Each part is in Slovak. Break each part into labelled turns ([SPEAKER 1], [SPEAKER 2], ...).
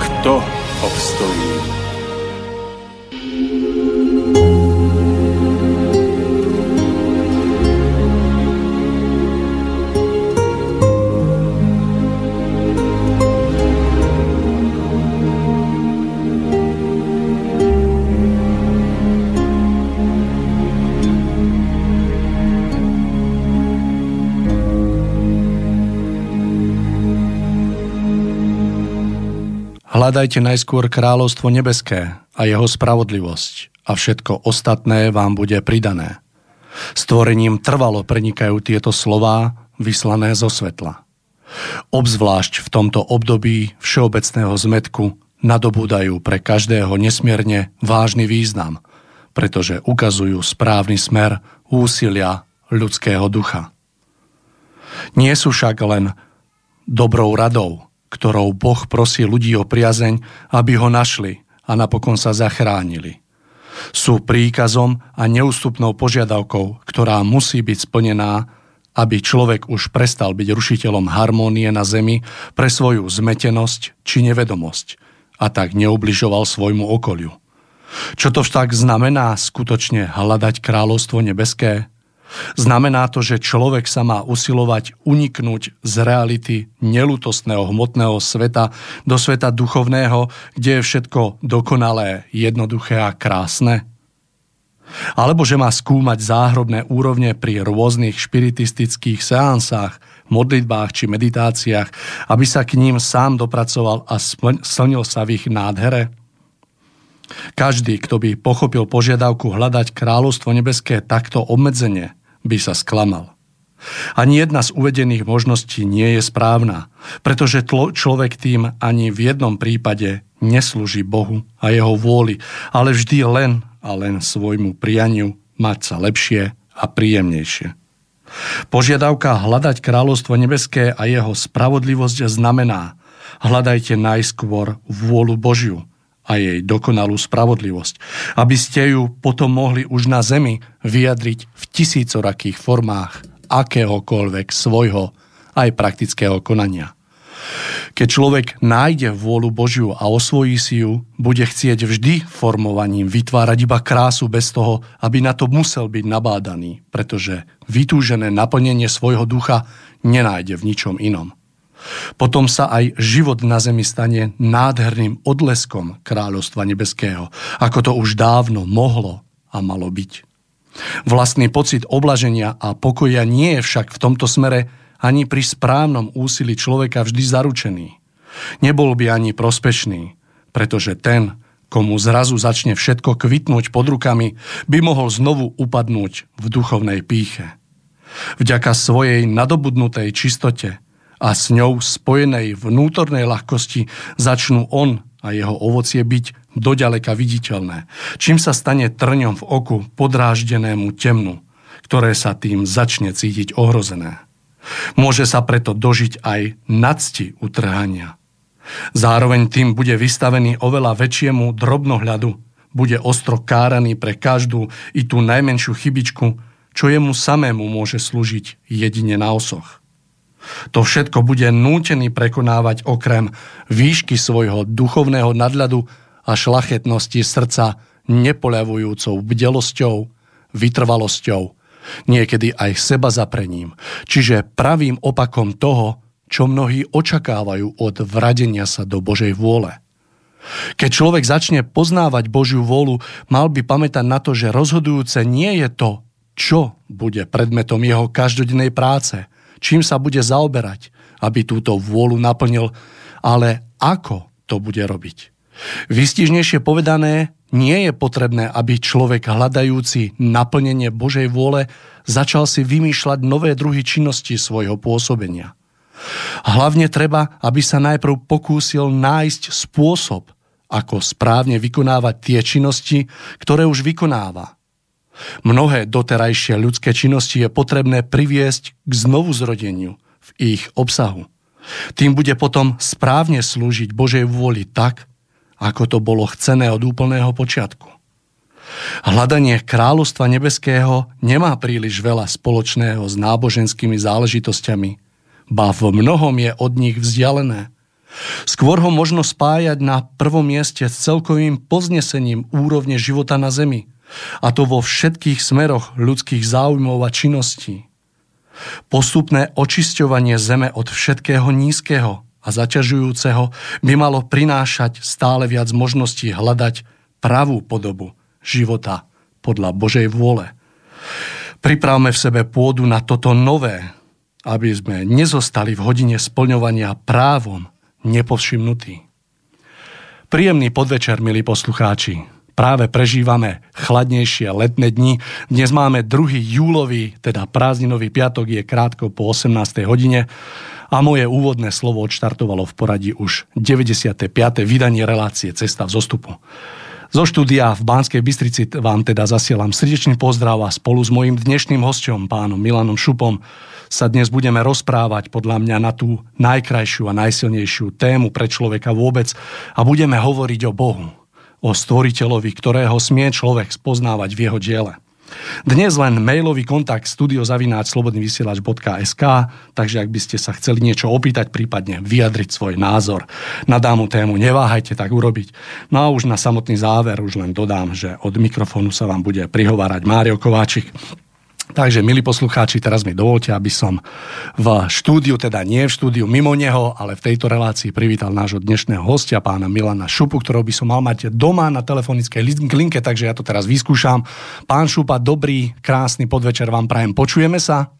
[SPEAKER 1] kto obstojí?
[SPEAKER 2] Hľadajte najskôr kráľovstvo nebeské a jeho spravodlivosť a všetko ostatné vám bude pridané. Stvorením trvalo prenikajú tieto slová vyslané zo svetla. Obzvlášť v tomto období všeobecného zmetku nadobúdajú pre každého nesmierne vážny význam, pretože ukazujú správny smer úsilia ľudského ducha. Nie sú však len dobrou radou, ktorou Boh prosí ľudí o priazeň, aby ho našli a napokon sa zachránili. Sú príkazom a neústupnou požiadavkou, ktorá musí byť splnená, aby človek už prestal byť rušiteľom harmónie na zemi pre svoju zmetenosť či nevedomosť a tak neubližoval svojmu okoliu. Čo to však znamená skutočne hľadať kráľovstvo nebeské? Znamená to, že človek sa má usilovať uniknúť z reality nelutostného hmotného sveta do sveta duchovného, kde je všetko dokonalé, jednoduché a krásne? Alebo že má skúmať záhrobné úrovne pri rôznych špiritistických seansách, modlitbách či meditáciách, aby sa k ním sám dopracoval a slnil sa v ich nádhere? Každý, kto by pochopil požiadavku hľadať kráľovstvo nebeské takto obmedzenie, by sa sklamal. Ani jedna z uvedených možností nie je správna, pretože tlo, človek tým ani v jednom prípade neslúži Bohu a jeho vôli, ale vždy len a len svojmu prianiu mať sa lepšie a príjemnejšie. Požiadavka hľadať kráľovstvo nebeské a jeho spravodlivosť znamená hľadajte najskôr vôľu Božiu – a jej dokonalú spravodlivosť, aby ste ju potom mohli už na zemi vyjadriť v tisícorakých formách akéhokoľvek svojho aj praktického konania. Keď človek nájde vôľu Božiu a osvojí si ju, bude chcieť vždy formovaním vytvárať iba krásu bez toho, aby na to musel byť nabádaný, pretože vytúžené naplnenie svojho ducha nenájde v ničom inom. Potom sa aj život na zemi stane nádherným odleskom kráľovstva nebeského, ako to už dávno mohlo a malo byť. Vlastný pocit oblaženia a pokoja nie je však v tomto smere ani pri správnom úsilí človeka vždy zaručený. Nebol by ani prospešný, pretože ten, komu zrazu začne všetko kvitnúť pod rukami, by mohol znovu upadnúť v duchovnej píche. Vďaka svojej nadobudnutej čistote a s ňou spojenej vnútornej ľahkosti začnú on a jeho ovocie byť doďaleka viditeľné, čím sa stane trňom v oku podráždenému temnu, ktoré sa tým začne cítiť ohrozené. Môže sa preto dožiť aj nadsti utrhania. Zároveň tým bude vystavený oveľa väčšiemu drobnohľadu, bude ostro káraný pre každú i tú najmenšiu chybičku, čo jemu samému môže slúžiť jedine na osoch. To všetko bude nútený prekonávať okrem výšky svojho duchovného nadľadu a šlachetnosti srdca nepoľavujúcou bdelosťou, vytrvalosťou, niekedy aj seba zaprením, čiže pravým opakom toho, čo mnohí očakávajú od vradenia sa do Božej vôle. Keď človek začne poznávať Božiu vôľu, mal by pamätať na to, že rozhodujúce nie je to, čo bude predmetom jeho každodennej práce, čím sa bude zaoberať, aby túto vôľu naplnil, ale ako to bude robiť. Vystižnejšie povedané, nie je potrebné, aby človek hľadajúci naplnenie Božej vôle začal si vymýšľať nové druhy činnosti svojho pôsobenia. Hlavne treba, aby sa najprv pokúsil nájsť spôsob, ako správne vykonávať tie činnosti, ktoré už vykonáva. Mnohé doterajšie ľudské činnosti je potrebné priviesť k znovuzrodeniu v ich obsahu. Tým bude potom správne slúžiť Božej vôli tak, ako to bolo chcené od úplného počiatku. Hľadanie kráľovstva nebeského nemá príliš veľa spoločného s náboženskými záležitosťami, ba v mnohom je od nich vzdialené. Skôr ho možno spájať na prvom mieste s celkovým poznesením úrovne života na Zemi, a to vo všetkých smeroch ľudských záujmov a činností. Postupné očisťovanie Zeme od všetkého nízkeho a zaťažujúceho by malo prinášať stále viac možností hľadať pravú podobu života podľa Božej vôle. Pripravme v sebe pôdu na toto nové, aby sme nezostali v hodine splňovania právom nepovšimnutí. Príjemný podvečer, milí poslucháči. Práve prežívame chladnejšie letné dni. Dnes máme 2. júlový, teda prázdninový piatok, je krátko po 18. hodine a moje úvodné slovo odštartovalo v poradí už 95. vydanie relácie Cesta v zostupu. Zo štúdia v Banskej Bystrici vám teda zasielam srdečný pozdrav a spolu s mojim dnešným hostom, pánom Milanom Šupom, sa dnes budeme rozprávať podľa mňa na tú najkrajšiu a najsilnejšiu tému pre človeka vôbec a budeme hovoriť o Bohu, o stvoriteľovi, ktorého smie človek spoznávať v jeho diele. Dnes len mailový kontakt studiozavináč.slobodnyvysielač.sk takže ak by ste sa chceli niečo opýtať, prípadne vyjadriť svoj názor na dámu tému, neváhajte tak urobiť. No a už na samotný záver už len dodám, že od mikrofónu sa vám bude prihovárať Mário Kováčik, Takže, milí poslucháči, teraz mi dovolte, aby som v štúdiu, teda nie v štúdiu mimo neho, ale v tejto relácii privítal nášho dnešného hostia, pána Milana Šupu, ktorého by som mal mať doma na telefonickej linke, takže ja to teraz vyskúšam. Pán Šupa, dobrý, krásny podvečer vám prajem. Počujeme sa?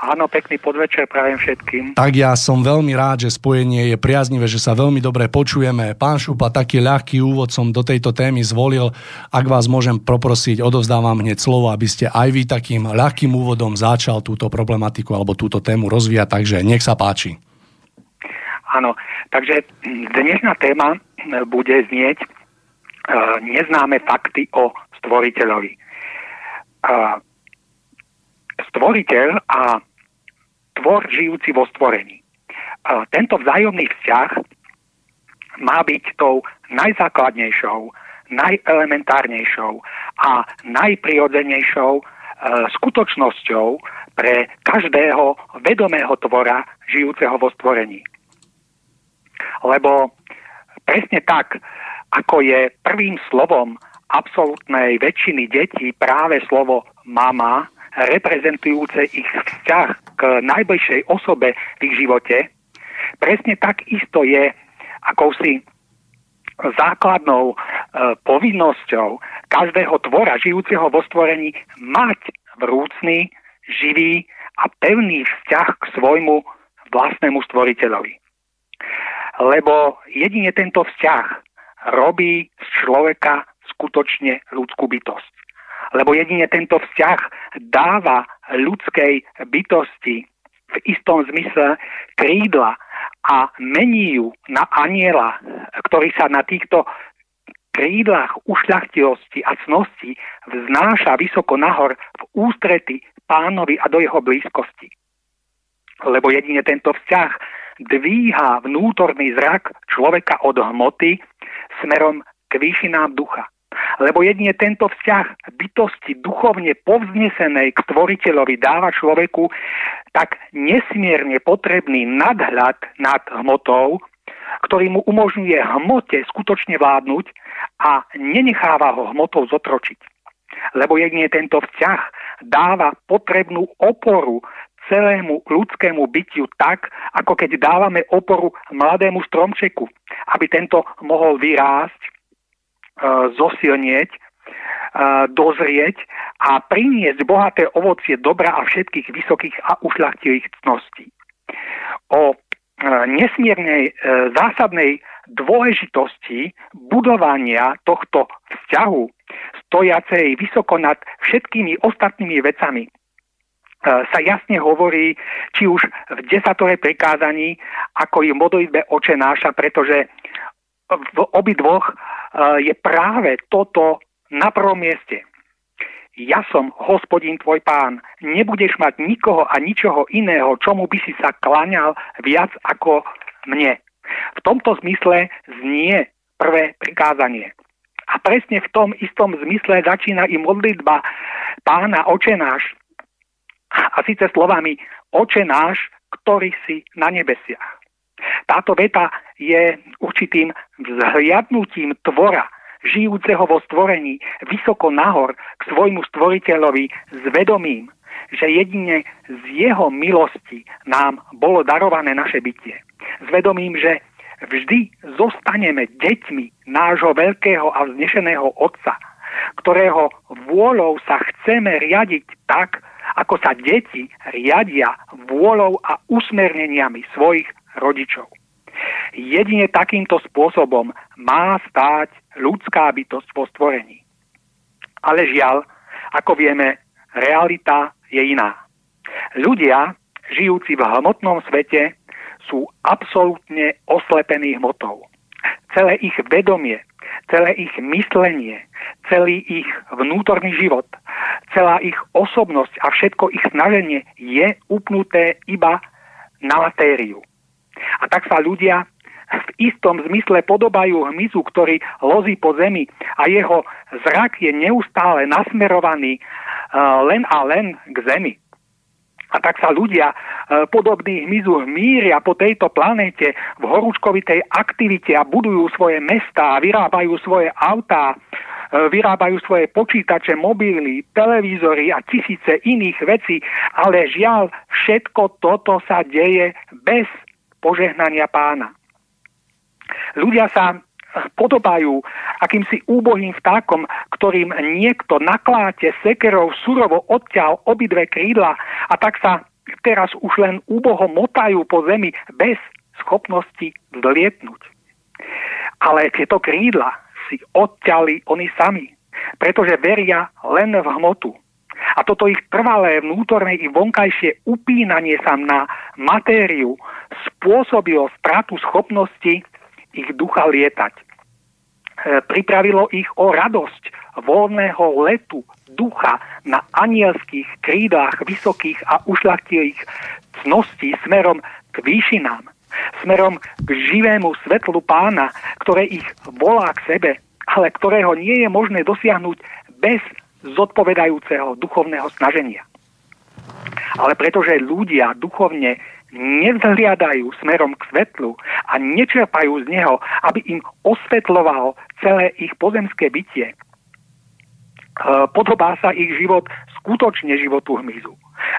[SPEAKER 3] Áno, pekný podvečer prajem všetkým.
[SPEAKER 2] Tak ja som veľmi rád, že spojenie je priaznivé, že sa veľmi dobre počujeme. Pán Šupa, taký ľahký úvod som do tejto témy zvolil. Ak vás môžem poprosiť, odovzdávam hneď slovo, aby ste aj vy takým ľahkým úvodom začal túto problematiku alebo túto tému rozvíjať, takže nech sa páči.
[SPEAKER 3] Áno, takže dnešná téma bude znieť uh, neznáme fakty o stvoriteľovi. Uh, stvoriteľ a tvor žijúci vo stvorení. Tento vzájomný vzťah má byť tou najzákladnejšou, najelementárnejšou a najprirodzenejšou e, skutočnosťou pre každého vedomého tvora žijúceho vo stvorení. Lebo presne tak, ako je prvým slovom absolútnej väčšiny detí práve slovo mama, reprezentujúce ich vzťah k najbližšej osobe v ich živote, presne tak isto je akousi základnou e, povinnosťou každého tvora žijúceho vo stvorení mať vrúcný, živý a pevný vzťah k svojmu vlastnému stvoriteľovi. Lebo jedine tento vzťah robí z človeka skutočne ľudskú bytosť lebo jedine tento vzťah dáva ľudskej bytosti v istom zmysle krídla a mení ju na aniela, ktorý sa na týchto krídlach ušľachtilosti a cnosti vznáša vysoko nahor v ústrety pánovi a do jeho blízkosti. Lebo jedine tento vzťah dvíha vnútorný zrak človeka od hmoty smerom k výšinám ducha. Lebo jedine tento vzťah bytosti duchovne povznesenej k stvoriteľovi dáva človeku tak nesmierne potrebný nadhľad nad hmotou, ktorý mu umožňuje hmote skutočne vládnuť a nenecháva ho hmotou zotročiť. Lebo jedine tento vzťah dáva potrebnú oporu celému ľudskému bytiu tak, ako keď dávame oporu mladému stromčeku, aby tento mohol vyrásť, zosilnieť, e, dozrieť a priniesť bohaté ovocie dobra a všetkých vysokých a ušľachtilých cností. O nesmiernej zásadnej dôležitosti budovania tohto vzťahu stojacej vysoko nad všetkými ostatnými vecami e, sa jasne hovorí, či už v desatore prikázaní, ako i modlitbe oče náša, pretože v obidvoch e, je práve toto na prvom mieste. Ja som hospodín tvoj pán, nebudeš mať nikoho a ničoho iného, čomu by si sa klaňal viac ako mne. V tomto zmysle znie prvé prikázanie. A presne v tom istom zmysle začína i modlitba pána Oče náš. A síce slovami Oče náš, ktorý si na nebesiach. Táto veta je určitým vzhliadnutím tvora, žijúceho vo stvorení, vysoko nahor k svojmu stvoriteľovi s vedomím, že jedine z jeho milosti nám bolo darované naše bytie. S vedomím, že vždy zostaneme deťmi nášho veľkého a vznešeného Otca, ktorého vôľou sa chceme riadiť tak, ako sa deti riadia vôľou a usmerneniami svojich rodičov. Jedine takýmto spôsobom má stáť ľudská bytosť vo stvorení. Ale žiaľ, ako vieme, realita je iná. Ľudia, žijúci v hmotnom svete, sú absolútne oslepení hmotou. Celé ich vedomie, celé ich myslenie, celý ich vnútorný život, celá ich osobnosť a všetko ich snaženie je upnuté iba na matériu. A tak sa ľudia v istom zmysle podobajú hmyzu, ktorý lozí po zemi a jeho zrak je neustále nasmerovaný uh, len a len k zemi. A tak sa ľudia e, podobní hmyzu míria po tejto planete v horúčkovitej aktivite a budujú svoje mesta a vyrábajú svoje autá, e, vyrábajú svoje počítače, mobily, televízory a tisíce iných vecí, ale žiaľ, všetko toto sa deje bez požehnania pána. Ľudia sa podobajú akýmsi úbohým vtákom, ktorým niekto nakláte sekerov surovo odťal obidve krídla a tak sa teraz už len úboho motajú po zemi bez schopnosti vzlietnúť. Ale tieto krídla si odťali oni sami, pretože veria len v hmotu. A toto ich trvalé vnútorné i vonkajšie upínanie sa na matériu spôsobilo stratu schopnosti ich ducha lietať. E, pripravilo ich o radosť voľného letu ducha na anielských krídach vysokých a ušlachtilých cností smerom k výšinám, smerom k živému svetlu pána, ktoré ich volá k sebe, ale ktorého nie je možné dosiahnuť bez zodpovedajúceho duchovného snaženia. Ale pretože ľudia duchovne nevzhliadajú smerom k svetlu a nečerpajú z neho, aby im osvetloval celé ich pozemské bytie, e, podobá sa ich život skutočne životu hmyzu.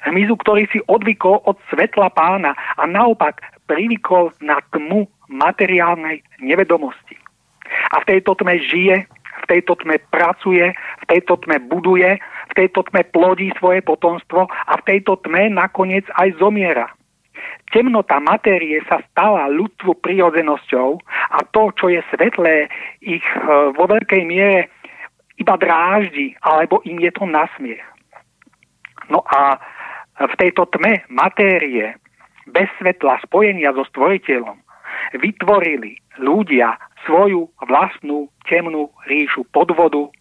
[SPEAKER 3] Hmyzu, ktorý si odvykol od svetla pána a naopak privykol na tmu materiálnej nevedomosti. A v tejto tme žije, v tejto tme pracuje, v tejto tme buduje, v tejto tme plodí svoje potomstvo a v tejto tme nakoniec aj zomiera temnota matérie sa stala ľudstvu prirodzenosťou a to, čo je svetlé, ich e, vo veľkej miere iba dráždi, alebo im je to nasmiech. No a v tejto tme matérie, bez svetla spojenia so stvoriteľom, vytvorili ľudia svoju vlastnú temnú ríšu podvodu,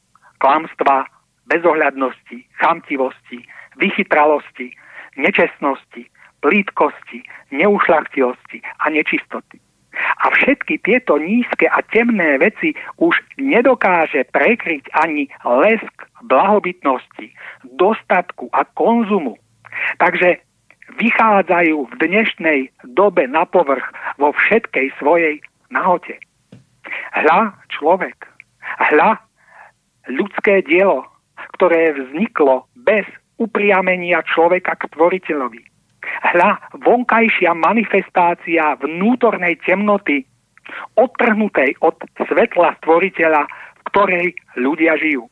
[SPEAKER 3] klamstva, bezohľadnosti, chamtivosti, vychytralosti, nečestnosti, plítkosti, neušlachtilosti a nečistoty. A všetky tieto nízke a temné veci už nedokáže prekryť ani lesk blahobytnosti, dostatku a konzumu. Takže vychádzajú v dnešnej dobe na povrch vo všetkej svojej nahote. Hľa človek, hľa ľudské dielo, ktoré vzniklo bez upriamenia človeka k tvoriteľovi Hľa vonkajšia manifestácia vnútornej temnoty, odtrhnutej od svetla stvoriteľa, v ktorej ľudia žijú.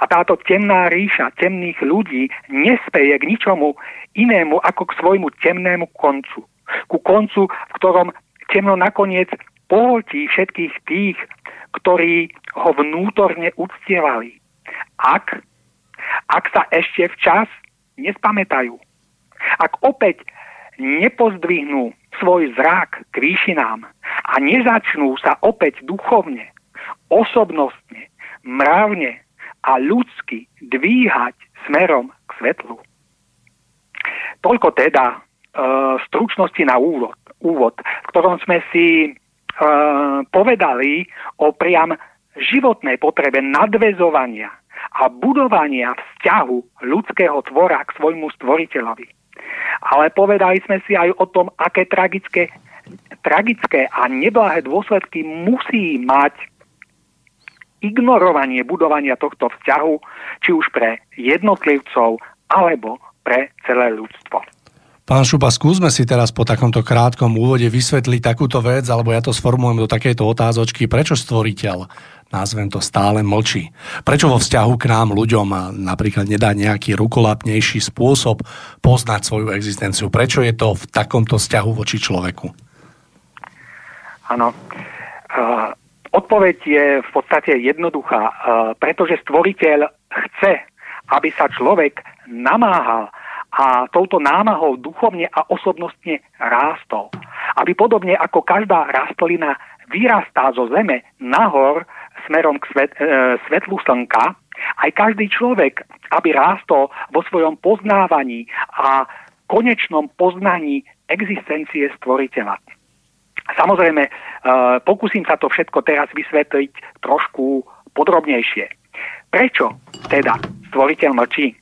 [SPEAKER 3] A táto temná ríša temných ľudí nespeje k ničomu inému ako k svojmu temnému koncu. Ku koncu, v ktorom temno nakoniec pohltí všetkých tých, ktorí ho vnútorne uctievali. Ak, ak sa ešte včas nespamätajú, ak opäť nepozdvihnú svoj zrak k výšinám a nezačnú sa opäť duchovne, osobnostne, mravne a ľudsky dvíhať smerom k svetlu. Toľko teda e, stručnosti na úvod, úvod, v ktorom sme si e, povedali o priam životnej potrebe nadvezovania a budovania vzťahu ľudského tvora k svojmu stvoriteľovi. Ale povedali sme si aj o tom, aké tragické, tragické a neblahé dôsledky musí mať ignorovanie budovania tohto vzťahu, či už pre jednotlivcov alebo pre celé ľudstvo.
[SPEAKER 2] Pán Šupa, skúsme si teraz po takomto krátkom úvode vysvetliť takúto vec, alebo ja to sformulujem do takejto otázočky, prečo stvoriteľ, názvem to, stále mlčí? Prečo vo vzťahu k nám, ľuďom, napríklad nedá nejaký rukolapnejší spôsob poznať svoju existenciu? Prečo je to v takomto vzťahu voči človeku?
[SPEAKER 3] Áno. Uh, odpoveď je v podstate jednoduchá, uh, pretože stvoriteľ chce, aby sa človek namáhal a touto námahou duchovne a osobnostne rástol. Aby podobne ako každá rastlina vyrastá zo zeme nahor smerom k svet, e, svetlu slnka, aj každý človek, aby rástol vo svojom poznávaní a konečnom poznaní existencie stvoriteľa. Samozrejme, e, pokúsim sa to všetko teraz vysvetliť trošku podrobnejšie. Prečo teda stvoriteľ mlčí?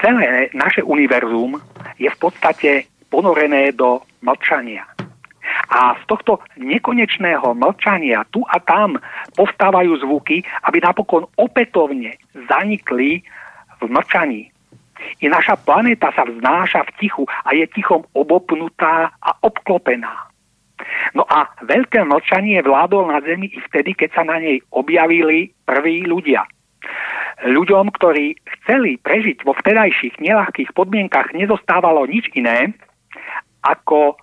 [SPEAKER 3] celé naše univerzum je v podstate ponorené do mlčania. A z tohto nekonečného mlčania tu a tam povstávajú zvuky, aby napokon opätovne zanikli v mlčaní. I naša planéta sa vznáša v tichu a je tichom obopnutá a obklopená. No a veľké mlčanie vládol na Zemi i vtedy, keď sa na nej objavili prví ľudia – ľuďom, ktorí chceli prežiť vo vtedajších nelahkých podmienkach, nezostávalo nič iné, ako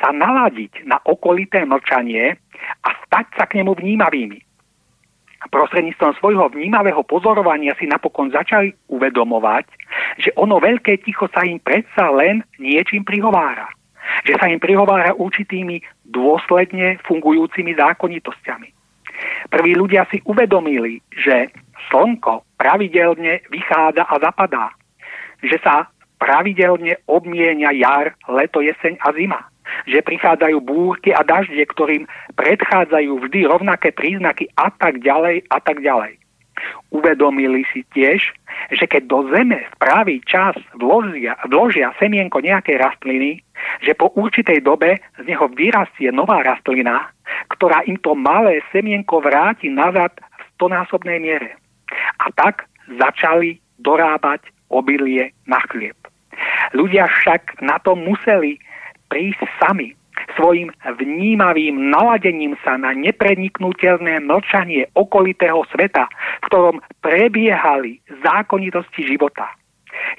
[SPEAKER 3] sa naladiť na okolité mlčanie a stať sa k nemu vnímavými. Prostredníctvom svojho vnímavého pozorovania si napokon začali uvedomovať, že ono veľké ticho sa im predsa len niečím prihovára. Že sa im prihovára určitými dôsledne fungujúcimi zákonitosťami. Prví ľudia si uvedomili, že slnko pravidelne vychádza a zapadá. Že sa pravidelne obmienia jar, leto, jeseň a zima. Že prichádzajú búrky a dažde, ktorým predchádzajú vždy rovnaké príznaky a tak ďalej a tak ďalej. Uvedomili si tiež, že keď do zeme v pravý čas vložia, vložia semienko nejakej rastliny, že po určitej dobe z neho vyrastie nová rastlina, ktorá im to malé semienko vráti nazad v stonásobnej miere. A tak začali dorábať obilie na chlieb. Ľudia však na to museli prísť sami svojim vnímavým naladením sa na nepreniknutelné mlčanie okolitého sveta, v ktorom prebiehali zákonitosti života.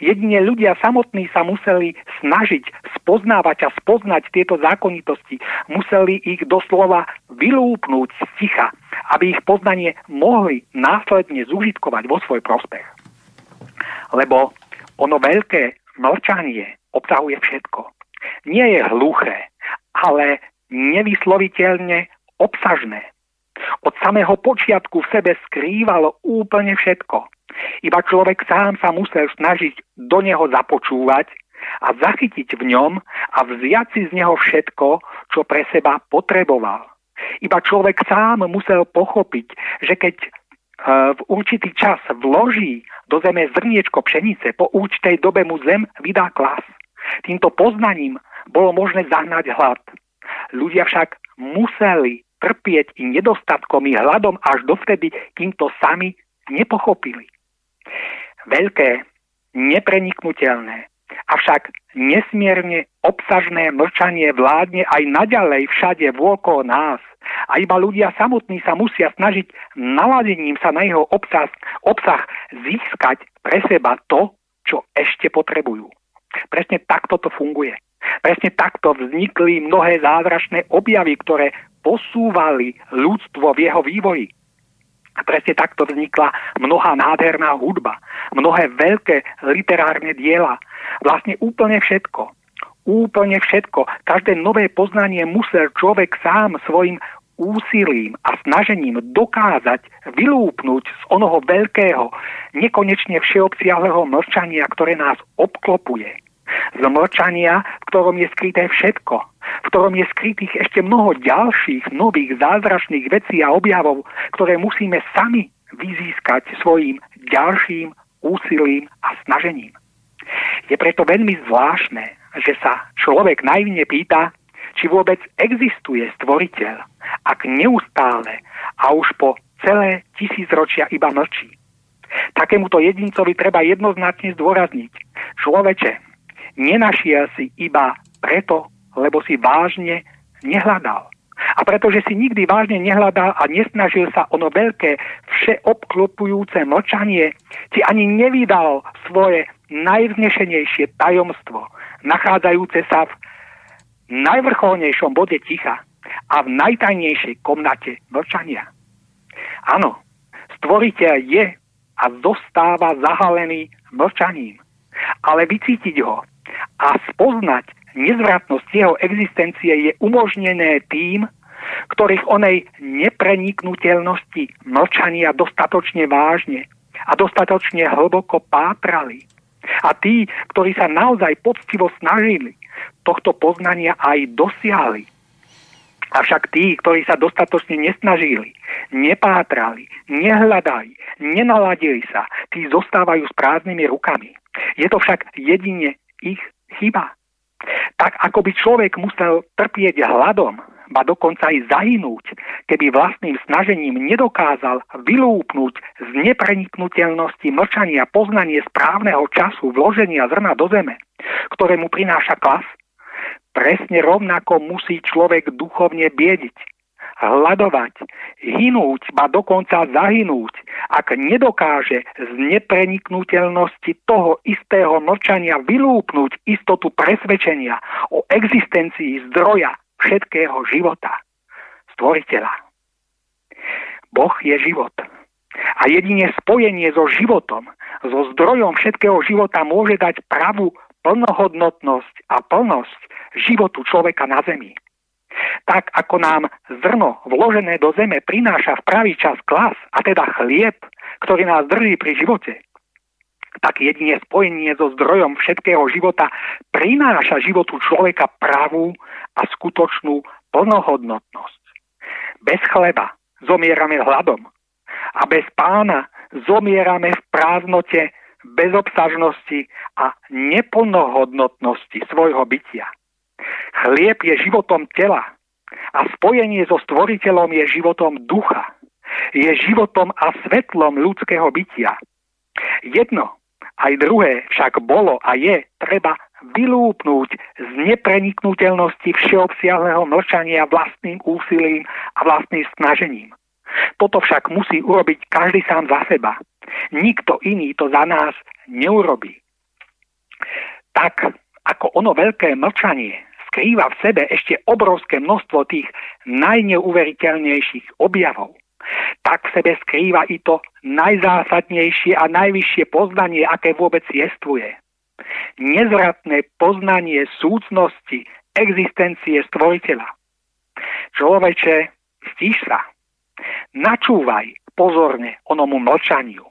[SPEAKER 3] Jedine ľudia samotní sa museli snažiť spoznávať a spoznať tieto zákonitosti. Museli ich doslova vylúpnúť z ticha, aby ich poznanie mohli následne zužitkovať vo svoj prospech. Lebo ono veľké mlčanie obsahuje všetko. Nie je hluché, ale nevysloviteľne obsažné. Od samého počiatku v sebe skrývalo úplne všetko. Iba človek sám sa musel snažiť do neho započúvať a zachytiť v ňom a vziať si z neho všetko, čo pre seba potreboval. Iba človek sám musel pochopiť, že keď v určitý čas vloží do zeme zrniečko pšenice, po určitej dobe mu zem vydá klas. Týmto poznaním bolo možné zahnať hlad. Ľudia však museli trpieť i nedostatkom, i hľadom až dovtedy, kým to sami nepochopili. Veľké, nepreniknutelné, Avšak nesmierne obsažné mlčanie vládne aj naďalej všade vôkol nás a iba ľudia samotní sa musia snažiť naladením sa na jeho obsah, obsah získať pre seba to, čo ešte potrebujú. Presne takto to funguje. Presne takto vznikli mnohé zázračné objavy, ktoré posúvali ľudstvo v jeho vývoji. Presne takto vznikla mnohá nádherná hudba, mnohé veľké literárne diela, vlastne úplne všetko. Úplne všetko. Každé nové poznanie musel človek sám svojim úsilím a snažením dokázať vylúpnuť z onoho veľkého, nekonečne všeobsiahleho mlčania, ktoré nás obklopuje. Z mlčania, v ktorom je skryté všetko, v ktorom je skrytých ešte mnoho ďalších nových zázračných vecí a objavov, ktoré musíme sami vyzískať svojim ďalším úsilím a snažením. Je preto veľmi zvláštne, že sa človek najvne pýta, či vôbec existuje stvoriteľ, ak neustále a už po celé tisícročia iba mlčí. Takémuto jedincovi treba jednoznačne zdôrazniť. Človeče, nenašiel si iba preto, lebo si vážne nehľadal. A pretože si nikdy vážne nehľadal a nesnažil sa ono veľké, všeobklopujúce mlčanie, ti ani nevydal svoje najvznešenejšie tajomstvo, nachádzajúce sa v najvrcholnejšom bode ticha a v najtajnejšej komnate mlčania. Áno, stvoriteľ je a zostáva zahalený mlčaním, ale vycítiť ho a spoznať nezvratnosť jeho existencie je umožnené tým, ktorých onej nepreniknutelnosti mlčania dostatočne vážne a dostatočne hlboko pátrali. A tí, ktorí sa naozaj poctivo snažili, tohto poznania aj dosiahli. Avšak tí, ktorí sa dostatočne nesnažili, nepátrali, nehľadali, nenaladili sa, tí zostávajú s prázdnymi rukami. Je to však jedine ich chyba. Tak ako by človek musel trpieť hladom, ba dokonca aj zahynúť, keby vlastným snažením nedokázal vylúpnúť z nepreniknutelnosti mlčania poznanie správneho času vloženia zrna do zeme, ktoré prináša klas, presne rovnako musí človek duchovne biediť, hľadovať, hynúť, ba dokonca zahynúť, ak nedokáže z nepreniknutelnosti toho istého mlčania vylúpnúť istotu presvedčenia o existencii zdroja všetkého života, stvoriteľa. Boh je život. A jedine spojenie so životom, so zdrojom všetkého života môže dať pravú plnohodnotnosť a plnosť životu človeka na zemi. Tak ako nám zrno vložené do zeme prináša v pravý čas klas, a teda chlieb, ktorý nás drží pri živote, tak jedine spojenie so zdrojom všetkého života prináša životu človeka pravú a skutočnú plnohodnotnosť. Bez chleba zomierame hladom a bez pána zomierame v prázdnote bezobsažnosti a neplnohodnotnosti svojho bytia. Chlieb je životom tela a spojenie so stvoriteľom je životom ducha. Je životom a svetlom ľudského bytia. Jedno aj druhé však bolo a je treba vylúpnúť z nepreniknutelnosti všeobsiahleho mlčania vlastným úsilím a vlastným snažením. Toto však musí urobiť každý sám za seba. Nikto iný to za nás neurobí. Tak ako ono veľké mlčanie skrýva v sebe ešte obrovské množstvo tých najneuveriteľnejších objavov, tak v sebe skrýva i to najzásadnejšie a najvyššie poznanie, aké vôbec jestvuje. Nezvratné poznanie súcnosti existencie stvoriteľa. Človeče, stíš sa. Načúvaj pozorne onomu mlčaniu.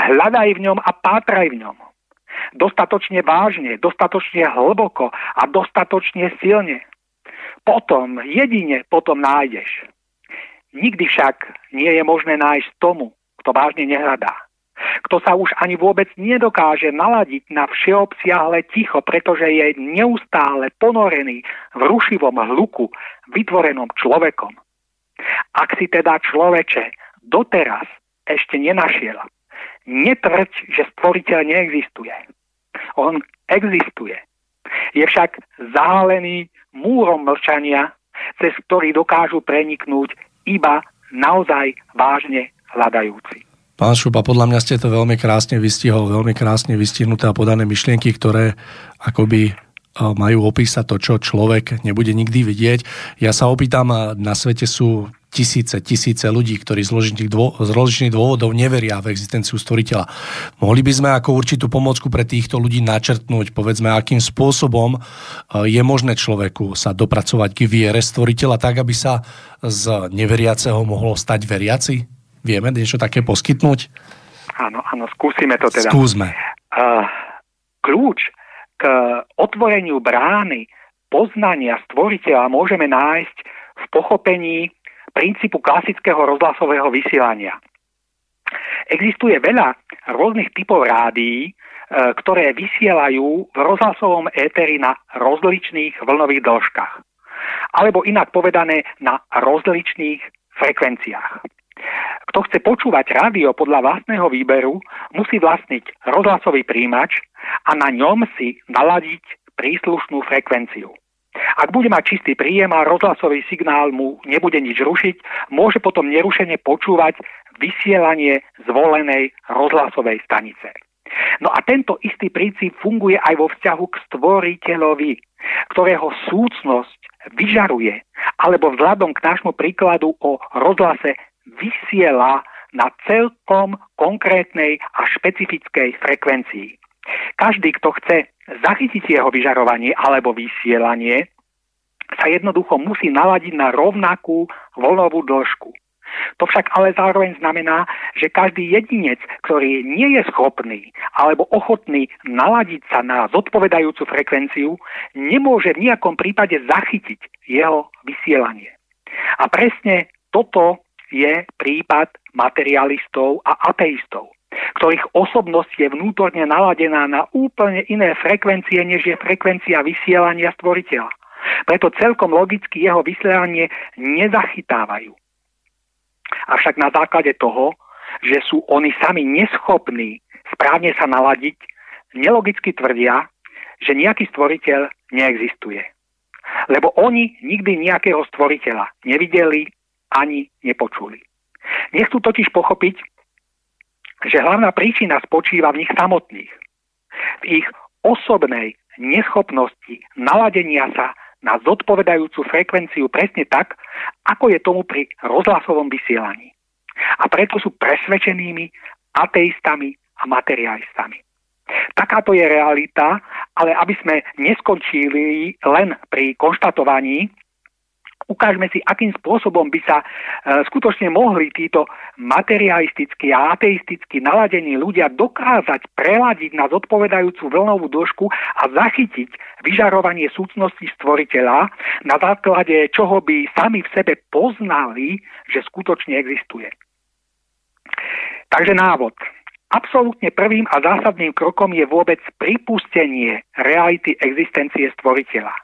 [SPEAKER 3] Hľadaj v ňom a pátraj v ňom. Dostatočne vážne, dostatočne hlboko a dostatočne silne. Potom, jedine potom nájdeš. Nikdy však nie je možné nájsť tomu, kto vážne nehľadá. Kto sa už ani vôbec nedokáže naladiť na všeobsiahle ticho, pretože je neustále ponorený v rušivom hluku vytvorenom človekom. Ak si teda človeče doteraz ešte nenašiel, netvrď, že stvoriteľ neexistuje. On existuje. Je však zahalený múrom mlčania, cez ktorý dokážu preniknúť iba naozaj vážne hľadajúci.
[SPEAKER 2] Pán Šupa, podľa mňa ste to veľmi krásne vystihol, veľmi krásne vystihnuté a podané myšlienky, ktoré akoby majú opísať to, čo človek nebude nikdy vidieť. Ja sa opýtam, na svete sú tisíce, tisíce ľudí, ktorí z rozličných, dô, z rozličných dôvodov neveria v existenciu stvoriteľa. Mohli by sme ako určitú pomocku pre týchto ľudí načrtnúť, povedzme, akým spôsobom e, je možné človeku sa dopracovať k viere stvoriteľa tak, aby sa z neveriaceho mohlo stať veriaci? Vieme niečo také poskytnúť?
[SPEAKER 3] Áno, áno, skúsime to teda.
[SPEAKER 2] Skúsme. Uh,
[SPEAKER 3] kľúč k otvoreniu brány poznania stvoriteľa môžeme nájsť v pochopení princípu klasického rozhlasového vysielania. Existuje veľa rôznych typov rádií, e, ktoré vysielajú v rozhlasovom éteri na rozličných vlnových dĺžkach. Alebo inak povedané na rozličných frekvenciách. Kto chce počúvať rádio podľa vlastného výberu, musí vlastniť rozhlasový príjimač a na ňom si naladiť príslušnú frekvenciu. Ak bude mať čistý príjem a rozhlasový signál mu nebude nič rušiť, môže potom nerušene počúvať vysielanie zvolenej rozhlasovej stanice. No a tento istý princíp funguje aj vo vzťahu k stvoriteľovi, ktorého súcnosť vyžaruje, alebo vzhľadom k nášmu príkladu o rozhlase vysiela na celkom konkrétnej a špecifickej frekvencii. Každý, kto chce zachytiť jeho vyžarovanie alebo vysielanie, sa jednoducho musí naladiť na rovnakú voľnovú dĺžku. To však ale zároveň znamená, že každý jedinec, ktorý nie je schopný alebo ochotný naladiť sa na zodpovedajúcu frekvenciu, nemôže v nejakom prípade zachytiť jeho vysielanie. A presne toto je prípad materialistov a ateistov ktorých osobnosť je vnútorne naladená na úplne iné frekvencie, než je frekvencia vysielania stvoriteľa. Preto celkom logicky jeho vysielanie nezachytávajú. Avšak na základe toho, že sú oni sami neschopní správne sa naladiť, nelogicky tvrdia, že nejaký stvoriteľ neexistuje. Lebo oni nikdy nejakého stvoriteľa nevideli ani nepočuli. Nechcú totiž pochopiť, že hlavná príčina spočíva v nich samotných. V ich osobnej neschopnosti naladenia sa na zodpovedajúcu frekvenciu presne tak, ako je tomu pri rozhlasovom vysielaní. A preto sú presvedčenými ateistami a materialistami. Takáto je realita, ale aby sme neskončili len pri konštatovaní, ukážme si, akým spôsobom by sa e, skutočne mohli títo materialistickí a ateisticky naladení ľudia dokázať preladiť na zodpovedajúcu vlnovú dĺžku a zachytiť vyžarovanie súcnosti stvoriteľa, na základe čoho by sami v sebe poznali, že skutočne existuje. Takže návod. Absolútne prvým a zásadným krokom je vôbec pripustenie reality existencie stvoriteľa.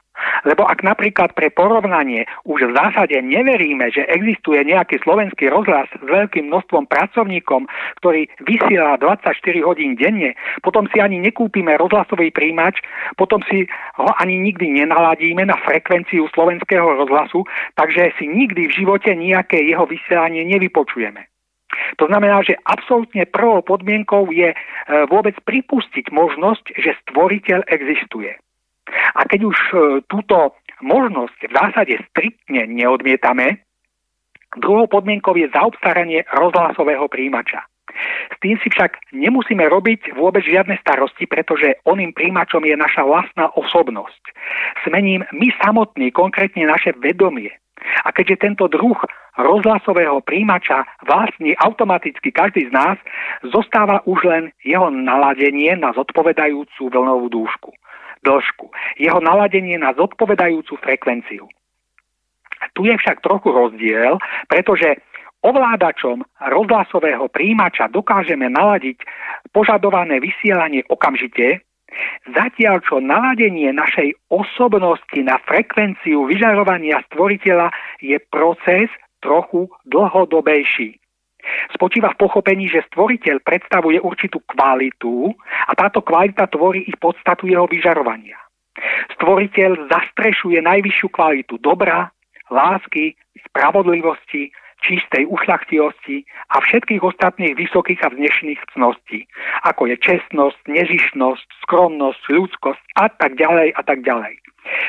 [SPEAKER 3] Lebo ak napríklad pre porovnanie už v zásade neveríme, že existuje nejaký slovenský rozhlas s veľkým množstvom pracovníkom, ktorý vysiela 24 hodín denne, potom si ani nekúpime rozhlasový príjimač, potom si ho ani nikdy nenaladíme na frekvenciu slovenského rozhlasu, takže si nikdy v živote nejaké jeho vysielanie nevypočujeme. To znamená, že absolútne prvou podmienkou je e, vôbec pripustiť možnosť, že stvoriteľ existuje. A keď už e, túto možnosť v zásade striktne neodmietame, druhou podmienkou je zaobstaranie rozhlasového príjimača. S tým si však nemusíme robiť vôbec žiadne starosti, pretože oným príjimačom je naša vlastná osobnosť. Smením my samotní, konkrétne naše vedomie. A keďže tento druh rozhlasového príjimača vlastní automaticky každý z nás, zostáva už len jeho naladenie na zodpovedajúcu vlnovú dúšku dĺžku, jeho naladenie na zodpovedajúcu frekvenciu. Tu je však trochu rozdiel, pretože ovládačom rozhlasového príjimača dokážeme naladiť požadované vysielanie okamžite, zatiaľ čo naladenie našej osobnosti na frekvenciu vyžarovania stvoriteľa je proces trochu dlhodobejší. Spočíva v pochopení, že stvoriteľ predstavuje určitú kvalitu a táto kvalita tvorí i podstatu jeho vyžarovania. Stvoriteľ zastrešuje najvyššiu kvalitu dobra, lásky, spravodlivosti, čistej ušlachtilosti a všetkých ostatných vysokých a vznešených cností, ako je čestnosť, nežišnosť, skromnosť, ľudskosť a tak ďalej a tak ďalej.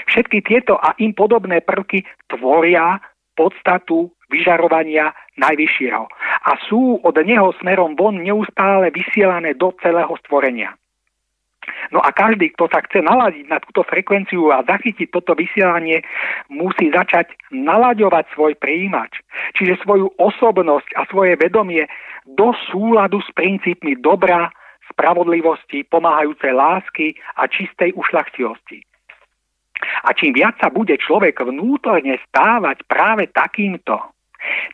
[SPEAKER 3] Všetky tieto a im podobné prvky tvoria podstatu vyžarovania najvyššieho a sú od neho smerom von neustále vysielané do celého stvorenia. No a každý, kto sa chce naladiť na túto frekvenciu a zachytiť toto vysielanie, musí začať nalaďovať svoj príjimač, čiže svoju osobnosť a svoje vedomie do súladu s princípmi dobra, spravodlivosti, pomáhajúcej lásky a čistej ušlachtilosti. A čím viac sa bude človek vnútorne stávať práve takýmto,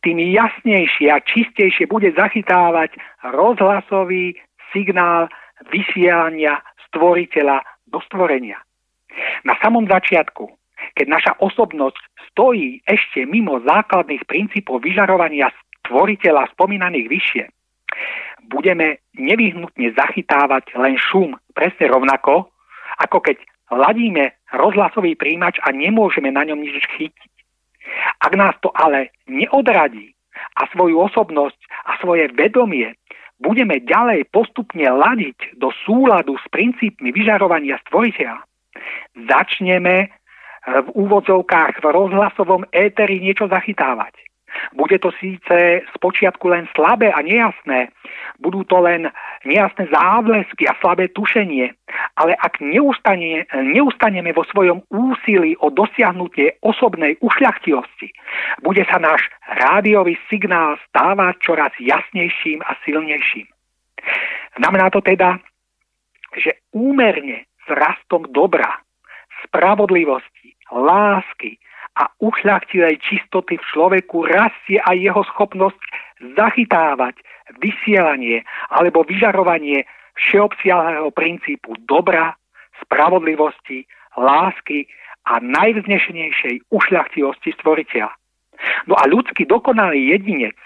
[SPEAKER 3] tým jasnejšie a čistejšie bude zachytávať rozhlasový signál vysielania stvoriteľa do stvorenia. Na samom začiatku, keď naša osobnosť stojí ešte mimo základných princípov vyžarovania stvoriteľa spomínaných vyššie, budeme nevyhnutne zachytávať len šum presne rovnako, ako keď ladíme rozhlasový príjimač a nemôžeme na ňom nič chytiť. Ak nás to ale neodradí a svoju osobnosť a svoje vedomie budeme ďalej postupne ladiť do súladu s princípmi vyžarovania stvoriteľa, začneme v úvodzovkách v rozhlasovom éteri niečo zachytávať. Bude to síce spočiatku len slabé a nejasné, budú to len nejasné záblesky a slabé tušenie, ale ak neustane, neustaneme vo svojom úsilí o dosiahnutie osobnej ušľachtilosti, bude sa náš rádiový signál stávať čoraz jasnejším a silnejším. Znamená to teda, že úmerne s rastom dobra, spravodlivosti, lásky, a uchľachtilej čistoty v človeku rastie aj jeho schopnosť zachytávať vysielanie alebo vyžarovanie všeobsiahleho princípu dobra, spravodlivosti, lásky a najvznešenejšej ušľachtilosti stvoriteľa. No a ľudský dokonalý jedinec,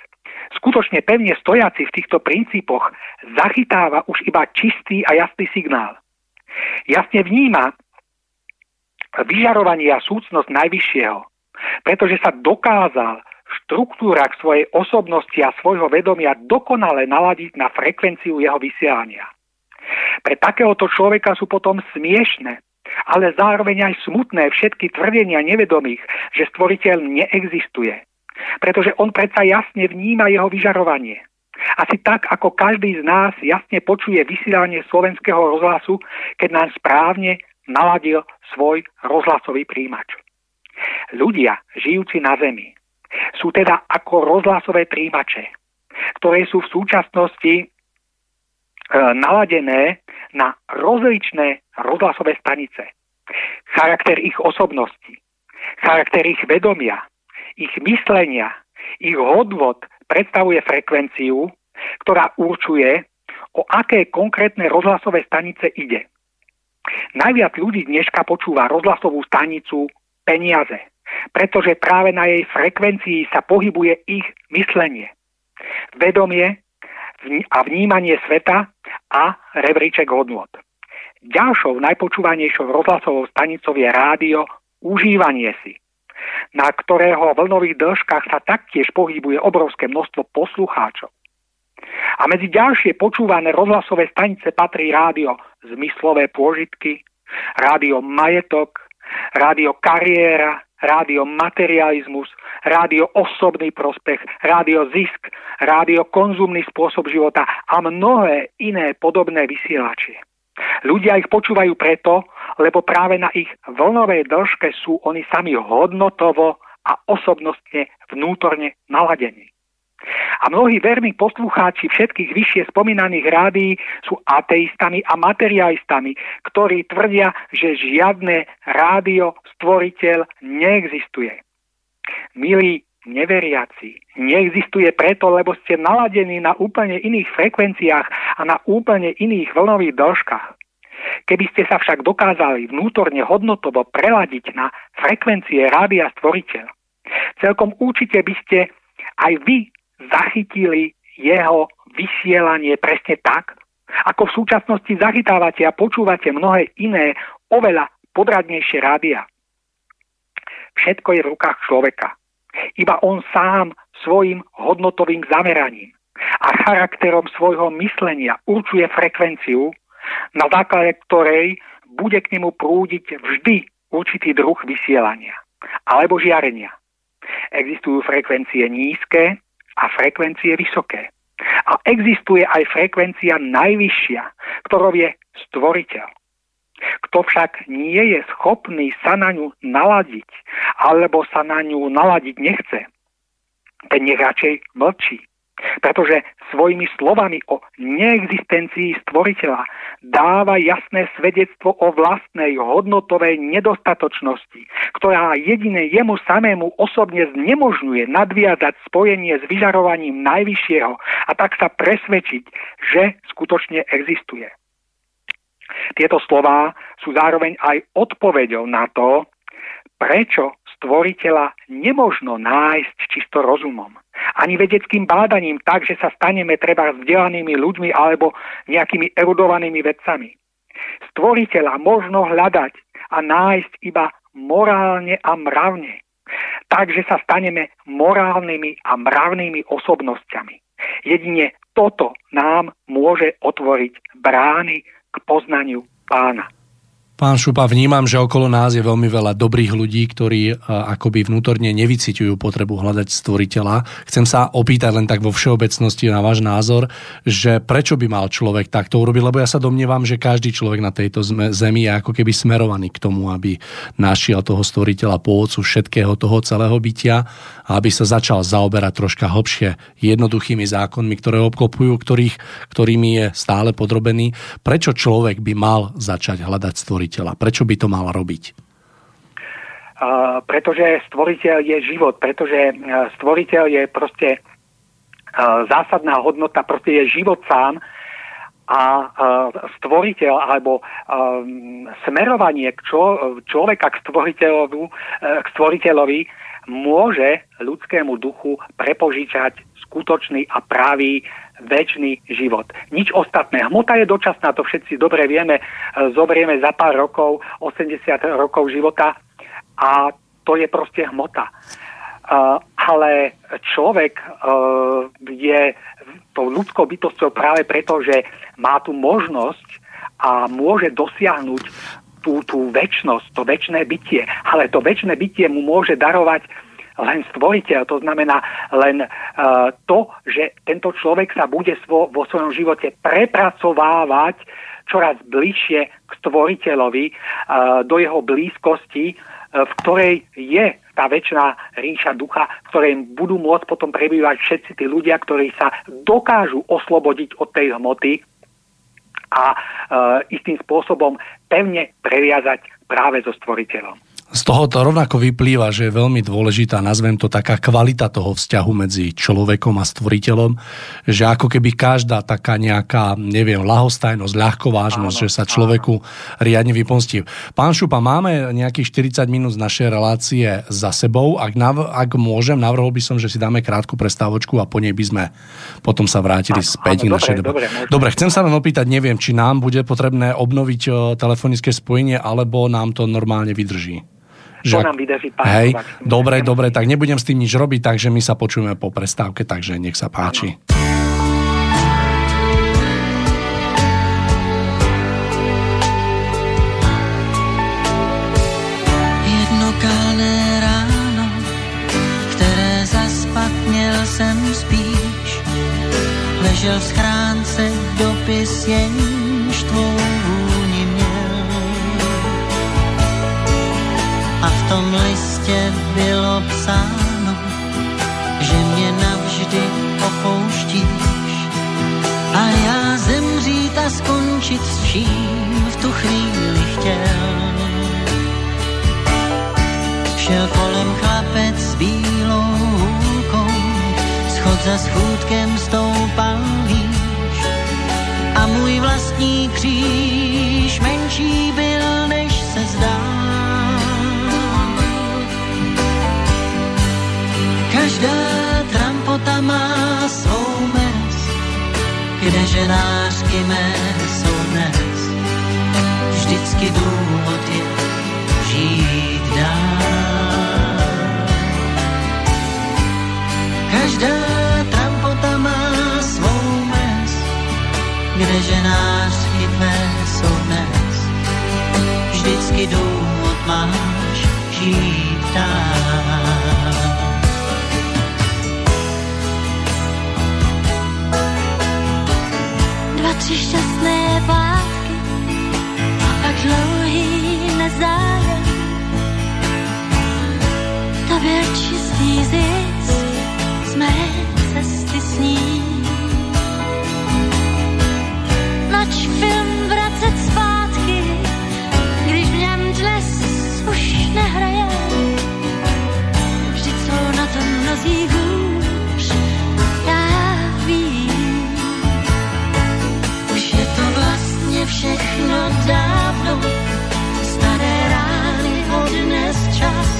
[SPEAKER 3] skutočne pevne stojaci v týchto princípoch, zachytáva už iba čistý a jasný signál. Jasne vníma, vyžarovanie a súcnosť najvyššieho, pretože sa dokázal v štruktúrach svojej osobnosti a svojho vedomia dokonale naladiť na frekvenciu jeho vysielania. Pre takéhoto človeka sú potom smiešne, ale zároveň aj smutné všetky tvrdenia nevedomých, že stvoriteľ neexistuje. Pretože on predsa jasne vníma jeho vyžarovanie. Asi tak, ako každý z nás jasne počuje vysielanie slovenského rozhlasu, keď nám správne naladil svoj rozhlasový príjimač. Ľudia, žijúci na Zemi, sú teda ako rozhlasové príjimače, ktoré sú v súčasnosti e, naladené na rozličné rozhlasové stanice. Charakter ich osobnosti, charakter ich vedomia, ich myslenia, ich hodvod predstavuje frekvenciu, ktorá určuje, o aké konkrétne rozhlasové stanice ide. Najviac ľudí dneška počúva rozhlasovú stanicu peniaze, pretože práve na jej frekvencii sa pohybuje ich myslenie, vedomie a vnímanie sveta a rebríček hodnot. Ďalšou najpočúvanejšou rozhlasovou stanicou je rádio Užívanie si, na ktorého vlnových dĺžkach sa taktiež pohybuje obrovské množstvo poslucháčov. A medzi ďalšie počúvané rozhlasové stanice patrí rádio Zmyslové pôžitky, rádio Majetok, rádio kariéra, rádio materializmus, rádio osobný prospech, rádio zisk, rádio konzumný spôsob života a mnohé iné podobné vysielačie. Ľudia ich počúvajú preto, lebo práve na ich vlnovej dĺžke sú oni sami hodnotovo a osobnostne vnútorne naladení. A mnohí verní poslucháči všetkých vyššie spomínaných rádií sú ateistami a materialistami, ktorí tvrdia, že žiadne rádio stvoriteľ neexistuje. Milí neveriaci, neexistuje preto, lebo ste naladení na úplne iných frekvenciách a na úplne iných vlnových dĺžkach. Keby ste sa však dokázali vnútorne hodnotovo preladiť na frekvencie rádia stvoriteľ, celkom určite by ste aj vy zachytili jeho vysielanie presne tak, ako v súčasnosti zachytávate a počúvate mnohé iné, oveľa podradnejšie rádia. Všetko je v rukách človeka. Iba on sám svojim hodnotovým zameraním a charakterom svojho myslenia určuje frekvenciu, na základe ktorej bude k nemu prúdiť vždy určitý druh vysielania alebo žiarenia. Existujú frekvencie nízke a frekvencie vysoké. A existuje aj frekvencia najvyššia, ktorou je stvoriteľ. Kto však nie je schopný sa na ňu naladiť, alebo sa na ňu naladiť nechce, ten nech radšej mlčí. Pretože svojimi slovami o neexistencii stvoriteľa dáva jasné svedectvo o vlastnej hodnotovej nedostatočnosti, ktorá jedine jemu samému osobne znemožňuje nadviazať spojenie s vyžarovaním najvyššieho a tak sa presvedčiť, že skutočne existuje. Tieto slová sú zároveň aj odpoveďou na to, prečo stvoriteľa nemožno nájsť čisto rozumom. Ani vedeckým bádaním tak, že sa staneme treba vzdelanými ľuďmi alebo nejakými erudovanými vedcami. Stvoriteľa možno hľadať a nájsť iba morálne a mravne. Takže sa staneme morálnymi a mravnými osobnosťami. Jedine toto nám môže otvoriť brány k poznaniu pána.
[SPEAKER 2] Pán Šupa, vnímam, že okolo nás je veľmi veľa dobrých ľudí, ktorí akoby vnútorne nevyciťujú potrebu hľadať stvoriteľa. Chcem sa opýtať len tak vo všeobecnosti na váš názor, že prečo by mal človek takto urobiť, lebo ja sa domnievam, že každý človek na tejto zemi je ako keby smerovaný k tomu, aby našiel toho stvoriteľa pôvodcu všetkého toho celého bytia a aby sa začal zaoberať troška hlbšie jednoduchými zákonmi, ktoré obklopujú, ktorých, ktorými je stále podrobený. Prečo človek by mal začať hľadať stvoriteľa? Stvoriteľa? Prečo by to mal robiť?
[SPEAKER 3] Uh, pretože stvoriteľ je život, pretože uh, stvoriteľ je proste uh, zásadná hodnota, proste je život sám a stvoriteľ alebo um, smerovanie k čo, človeka k stvoriteľovi, k stvoriteľovi môže ľudskému duchu prepožičať skutočný a pravý väčší život. Nič ostatné. Hmota je dočasná, to všetci dobre vieme. E, zoberieme za pár rokov, 80 rokov života a to je proste hmota. Uh, ale človek uh, je tou ľudskou bytosťou práve preto, že má tu možnosť a môže dosiahnuť tú, tú väčnosť, to väčšné bytie. Ale to väčšné bytie mu môže darovať len stvoriteľ. To znamená len uh, to, že tento človek sa bude svo, vo svojom živote prepracovávať čoraz bližšie k stvoriteľovi, uh, do jeho blízkosti, uh, v ktorej je tá väčšiná ríša ducha, v ktorej budú môcť potom prebývať všetci tí ľudia, ktorí sa dokážu oslobodiť od tej hmoty a uh, istým spôsobom pevne previazať práve so stvoriteľom.
[SPEAKER 2] Z toho to rovnako vyplýva, že je veľmi dôležitá, nazvem to taká kvalita toho vzťahu medzi človekom a stvoriteľom, že ako keby každá taká nejaká, neviem, lahostajnosť, ľahkovážnosť, áno, že sa človeku áno. riadne vypomstí. Pán Šupa, máme nejakých 40 minút z našej relácie za sebou. Ak, nav- ak môžem, navrhol by som, že si dáme krátku prestávočku a po nej by sme potom sa vrátili áno, späť áno, k našej dobre, dobre, dobre, chcem sa len opýtať, neviem, či nám bude potrebné obnoviť telefonické spojenie, alebo nám to normálne vydrží.
[SPEAKER 3] Že, to nám vydrží pán
[SPEAKER 2] Hej, dobre, dobre, tak nebudem s tým nič robiť, takže my sa počujeme po prestávke, takže nech sa páči. Ano. jsem spíš, ležel v schránce dopis, jenž tom listě bylo psáno, že mě navždy opouštíš a já zemřít a skončit s čím v tu chvíli chtěl. Šel kolem chlapec s bílou hůlkou, schod za schůdkem stoupal výš a můj vlastní kříž menší byl, než se zdál. Každá trampota má svou mes
[SPEAKER 4] že nářky mé jsou dnes vždycky důvod je žít dál. Každá trampota má svou mes, kde že nářky tvé jsou dnes vždycky důvod máš žít dál.
[SPEAKER 5] Tři šťastné pátky a pak dlouhý nezájem. To byl čistý zisk z mé cesty s ním. Nač film vracet zpátky, když v něm dnes už nehraje. Vždyť jsou na tom mnozí hůř,
[SPEAKER 4] všechno dávno, staré rány odnes čas.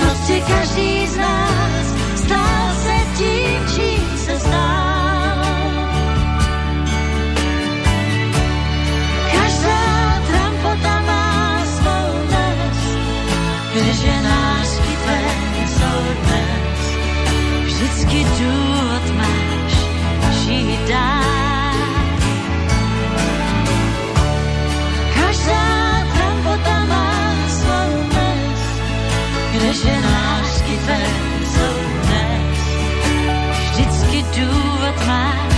[SPEAKER 5] Prostě každý z nás stal se tím, čím se stál. Každá trampota má svou dnes,
[SPEAKER 4] že lásky tvé jsou dnes.
[SPEAKER 5] vždycky důvod máš žít dál.
[SPEAKER 4] Kdeže lásky tvé jsou dnes.
[SPEAKER 5] vždycky důvod máš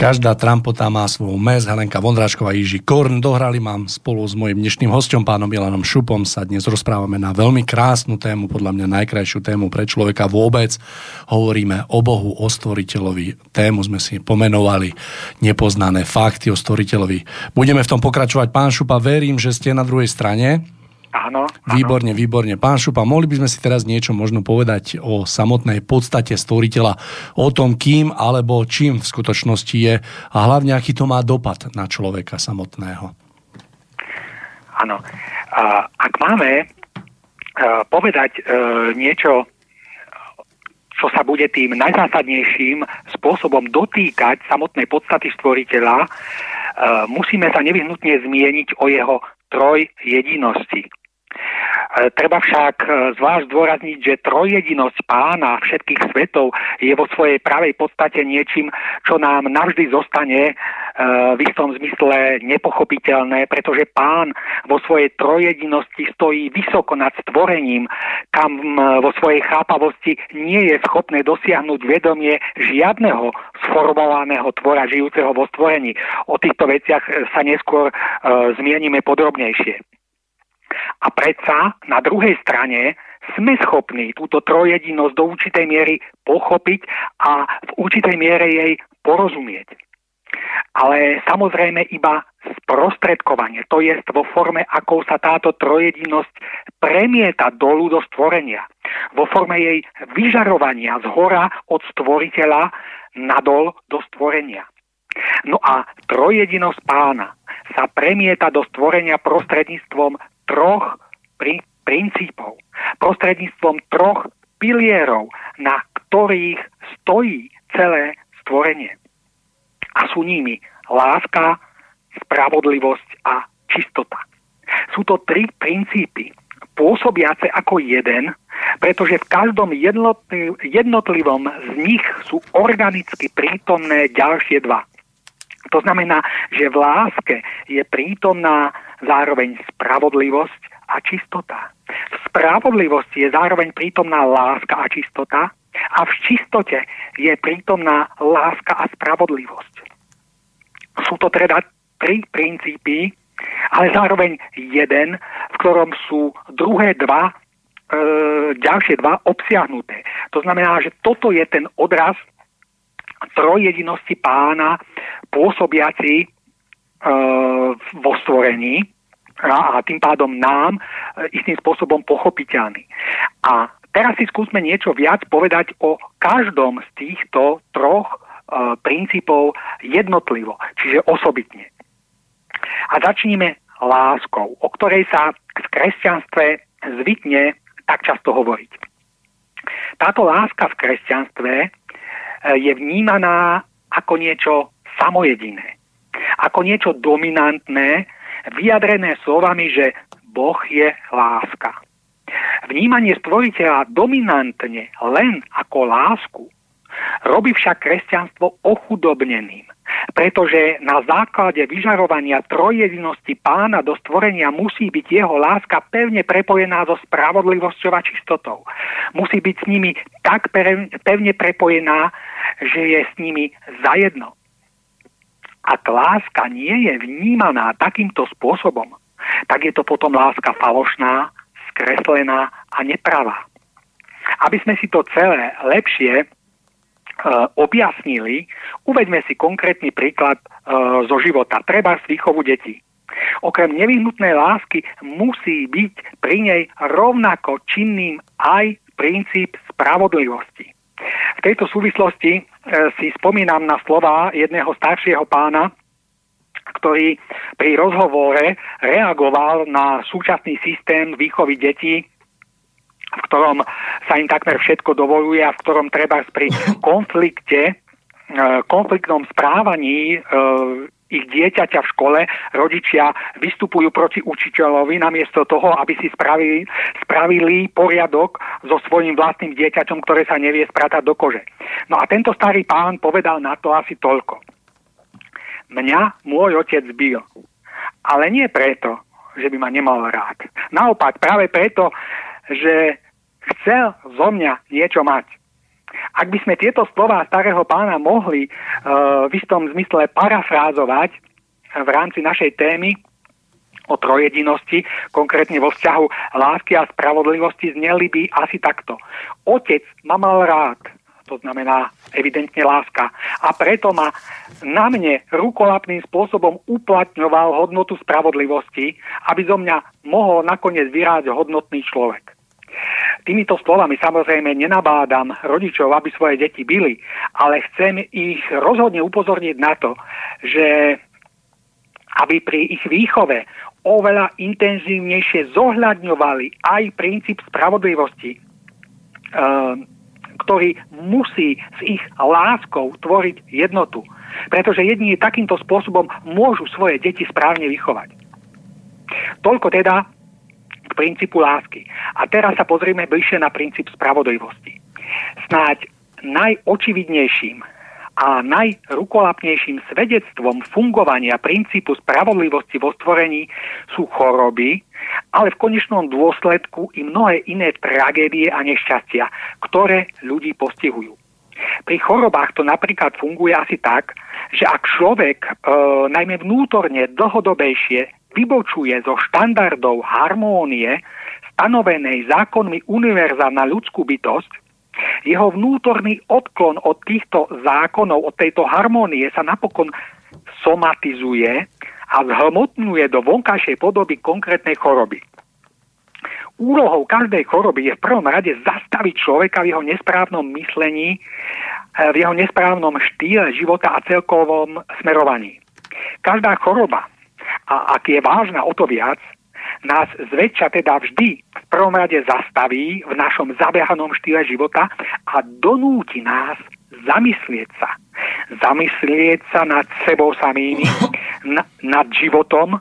[SPEAKER 5] Každá trampota má
[SPEAKER 2] svoju mes. Helenka Vondráčková, Jiži Korn dohrali mám spolu s mojim dnešným hostom, pánom Milanom Šupom. Sa dnes rozprávame na veľmi krásnu tému, podľa mňa najkrajšiu tému pre človeka vôbec. Hovoríme o Bohu, o stvoriteľovi. Tému sme si pomenovali nepoznané fakty o stvoriteľovi. Budeme v tom pokračovať. Pán Šupa, verím, že ste na druhej strane.
[SPEAKER 3] Áno, áno.
[SPEAKER 2] Výborne, výborne. Pán Šupa, mohli by sme si teraz niečo možno povedať o samotnej podstate stvoriteľa, o tom, kým alebo čím v skutočnosti je a hlavne, aký to má dopad na človeka samotného.
[SPEAKER 3] Áno. Ak máme e, povedať e, niečo, čo sa bude tým najzásadnejším spôsobom dotýkať samotnej podstaty stvoriteľa, e, musíme sa nevyhnutne zmieniť o jeho troj jedinosti. E, Treba však e, zvlášť zdôrazniť, že trojjedinosť pána všetkých svetov je vo svojej pravej podstate niečím, čo nám navždy zostane e, v istom zmysle nepochopiteľné, pretože pán vo svojej trojjedinosti stojí vysoko nad stvorením, kam vo svojej chápavosti nie je schopné dosiahnuť vedomie žiadneho sformovaného tvora žijúceho vo stvorení. O týchto veciach sa neskôr zmienime podrobnejšie. A predsa na druhej strane sme schopní túto trojedinosť do určitej miery pochopiť a v určitej miere jej porozumieť. Ale samozrejme iba sprostredkovanie, to je vo forme, ako sa táto trojedinosť premieta dolu do stvorenia. Vo forme jej vyžarovania z hora od stvoriteľa nadol do stvorenia. No a trojedinosť pána sa premieta do stvorenia prostredníctvom troch pri, princípov, prostredníctvom troch pilierov, na ktorých stojí celé stvorenie. A sú nimi láska, spravodlivosť a čistota. Sú to tri princípy, pôsobiace ako jeden, pretože v každom jednotlivom z nich sú organicky prítomné ďalšie dva. To znamená, že v láske je prítomná zároveň spravodlivosť a čistota. V spravodlivosti je zároveň prítomná láska a čistota a v čistote je prítomná láska a spravodlivosť. Sú to teda tri princípy, ale zároveň jeden, v ktorom sú druhé dva, e, ďalšie dva obsiahnuté. To znamená, že toto je ten odraz trojjedinosti pána pôsobiaci vo stvorení a, tým pádom nám e, istým spôsobom pochopiteľný. A teraz si skúsme niečo viac povedať o každom z týchto troch e, princípov jednotlivo, čiže osobitne. A začníme láskou, o ktorej sa v kresťanstve zvykne tak často hovoriť. Táto láska v kresťanstve e, je vnímaná ako niečo samojediné, ako niečo dominantné, vyjadrené slovami, že Boh je láska. Vnímanie stvoriteľa dominantne len ako lásku robí však kresťanstvo ochudobneným, pretože na základe vyžarovania trojjedinosti pána do stvorenia musí byť jeho láska pevne prepojená so spravodlivosťou a čistotou. Musí byť s nimi tak pevne prepojená, že je s nimi zajedno. Ak láska nie je vnímaná takýmto spôsobom, tak je to potom láska falošná, skreslená a nepravá. Aby sme si to celé lepšie e, objasnili, uveďme si konkrétny príklad e, zo života, treba z výchovu detí. Okrem nevyhnutnej lásky musí byť pri nej rovnako činným aj princíp spravodlivosti. V tejto súvislosti e, si spomínam na slova jedného staršieho pána, ktorý pri rozhovore reagoval na súčasný systém výchovy detí, v ktorom sa im takmer všetko dovoluje a v ktorom treba pri konflikte, e, konfliktnom správaní e, ich dieťaťa v škole rodičia vystupujú proti učiteľovi namiesto toho, aby si spravili, spravili poriadok so svojím vlastným dieťaťom, ktoré sa nevie spratať do kože. No a tento starý pán povedal na to asi toľko. Mňa môj otec bil, ale nie preto, že by ma nemal rád. Naopak, práve preto, že chcel zo mňa niečo mať. Ak by sme tieto slova starého pána mohli uh, v istom zmysle parafrázovať v rámci našej témy o trojedinosti, konkrétne vo vzťahu lásky a spravodlivosti, zneli by asi takto. Otec ma mal rád, to znamená evidentne láska. A preto ma na mne rukolapným spôsobom uplatňoval hodnotu spravodlivosti, aby zo mňa mohol nakoniec vyráť hodnotný človek. Týmito slovami samozrejme nenabádam rodičov, aby svoje deti byli, ale chcem ich rozhodne upozorniť na to, že aby pri ich výchove oveľa intenzívnejšie zohľadňovali aj princíp spravodlivosti, eh, ktorý musí s ich láskou tvoriť jednotu. Pretože jedni takýmto spôsobom môžu svoje deti správne vychovať. Toľko teda k princípu lásky. A teraz sa pozrieme bližšie na princíp spravodlivosti. Snáď najočividnejším a najrukolapnejším svedectvom fungovania princípu spravodlivosti vo stvorení sú choroby, ale v konečnom dôsledku i mnohé iné tragédie a nešťastia, ktoré ľudí postihujú. Pri chorobách to napríklad funguje asi tak, že ak človek e, najmä vnútorne dlhodobejšie vybočuje zo štandardov harmónie stanovenej zákonmi univerza na ľudskú bytosť, jeho vnútorný odklon od týchto zákonov, od tejto harmónie sa napokon somatizuje a zhmotňuje do vonkajšej podoby konkrétnej choroby. Úlohou každej choroby je v prvom rade zastaviť človeka v jeho nesprávnom myslení, v jeho nesprávnom štýle života a celkovom smerovaní. Každá choroba, a ak je vážna o to viac, nás zväčša teda vždy v prvom rade zastaví v našom zabehanom štýle života a donúti nás zamyslieť sa. Zamyslieť sa nad sebou samými, na, nad životom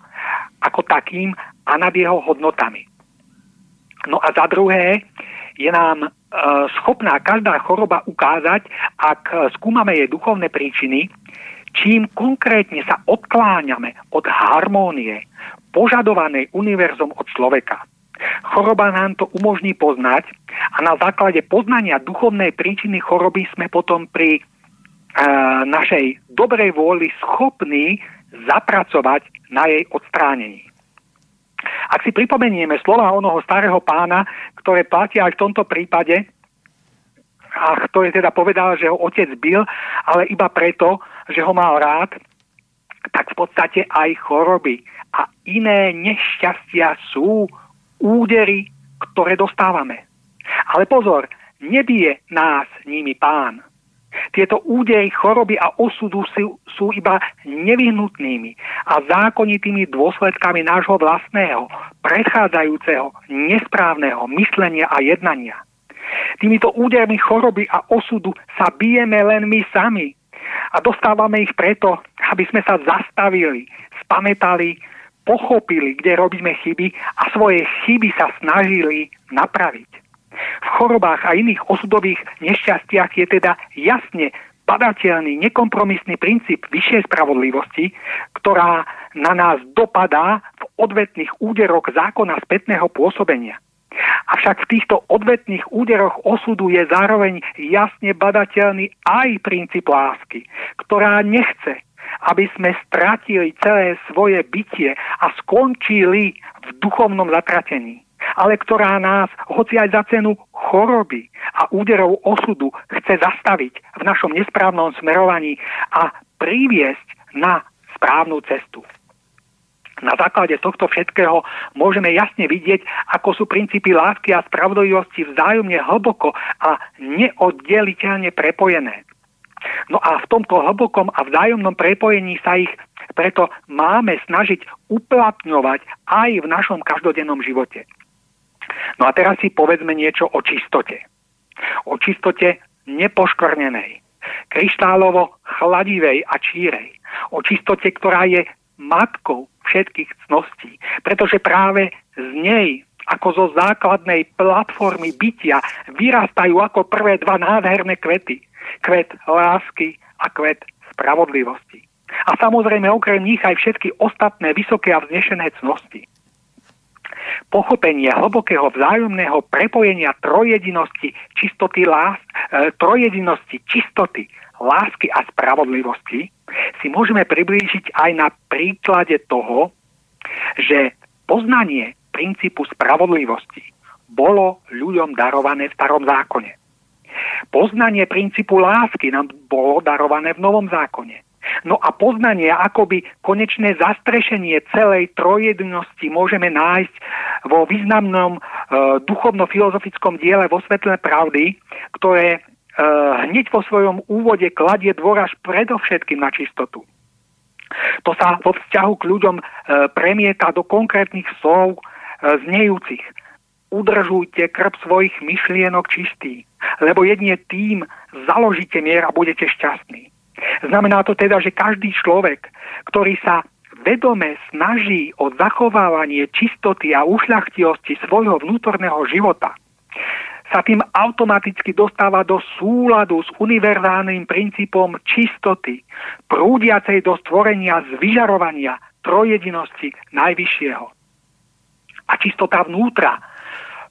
[SPEAKER 3] ako takým a nad jeho hodnotami. No a za druhé, je nám e, schopná každá choroba ukázať, ak skúmame jej duchovné príčiny, čím konkrétne sa odkláňame od harmónie, požadovanej univerzom od človeka. Choroba nám to umožní poznať a na základe poznania duchovnej príčiny choroby sme potom pri e, našej dobrej vôli schopní zapracovať na jej odstránení. Ak si pripomenieme slova onoho starého pána, ktoré platia aj v tomto prípade, a ktorý teda povedal, že ho otec bil, ale iba preto, že ho mal rád, tak v podstate aj choroby a iné nešťastia sú údery, ktoré dostávame. Ale pozor, nebije nás nimi pán. Tieto údery choroby a osudu sú, sú iba nevyhnutnými a zákonitými dôsledkami nášho vlastného, predchádzajúceho, nesprávneho myslenia a jednania. Týmito údermi choroby a osudu sa bijeme len my sami a dostávame ich preto, aby sme sa zastavili, spametali, pochopili, kde robíme chyby a svoje chyby sa snažili napraviť. V chorobách a iných osudových nešťastiach je teda jasne badateľný, nekompromisný princíp vyššej spravodlivosti, ktorá na nás dopadá v odvetných úderoch zákona spätného pôsobenia. Avšak v týchto odvetných úderoch osudu je zároveň jasne badateľný aj princíp lásky, ktorá nechce, aby sme stratili celé svoje bytie a skončili v duchovnom zatratení ale ktorá nás, hoci aj za cenu choroby a úderov osudu, chce zastaviť v našom nesprávnom smerovaní a priviesť na správnu cestu. Na základe tohto všetkého môžeme jasne vidieť, ako sú princípy lásky a spravodlivosti vzájomne hlboko a neoddeliteľne prepojené. No a v tomto hlbokom a vzájomnom prepojení sa ich preto máme snažiť uplatňovať aj v našom každodennom živote. No a teraz si povedzme niečo o čistote. O čistote nepoškvrnenej, kryštálovo chladivej a čírej. O čistote, ktorá je matkou všetkých cností. Pretože práve z nej ako zo základnej platformy bytia vyrastajú ako prvé dva nádherné kvety. Kvet lásky a kvet spravodlivosti. A samozrejme okrem nich aj všetky ostatné vysoké a vznešené cnosti pochopenie hlbokého vzájomného prepojenia trojedinosti čistoty lás, e, trojedinosti čistoty, lásky a spravodlivosti si môžeme priblížiť aj na príklade toho, že poznanie princípu spravodlivosti bolo ľuďom darované v starom zákone. Poznanie princípu lásky nám bolo darované v novom zákone. No a poznanie, akoby konečné zastrešenie celej trojedinosti môžeme nájsť vo významnom e, duchovno-filozofickom diele vo svetle pravdy, ktoré hneď vo svojom úvode kladie dôraž predovšetkým na čistotu. To sa vo vzťahu k ľuďom e, premieta do konkrétnych slov e, znejúcich. Udržujte krb svojich myšlienok čistý, lebo jedine tým založíte mier a budete šťastní. Znamená to teda, že každý človek, ktorý sa vedome snaží o zachovávanie čistoty a ušľachtilosti svojho vnútorného života, sa tým automaticky dostáva do súladu s univerzálnym princípom čistoty, prúdiacej do stvorenia z vyžarovania trojedinosti Najvyššieho. A čistota vnútra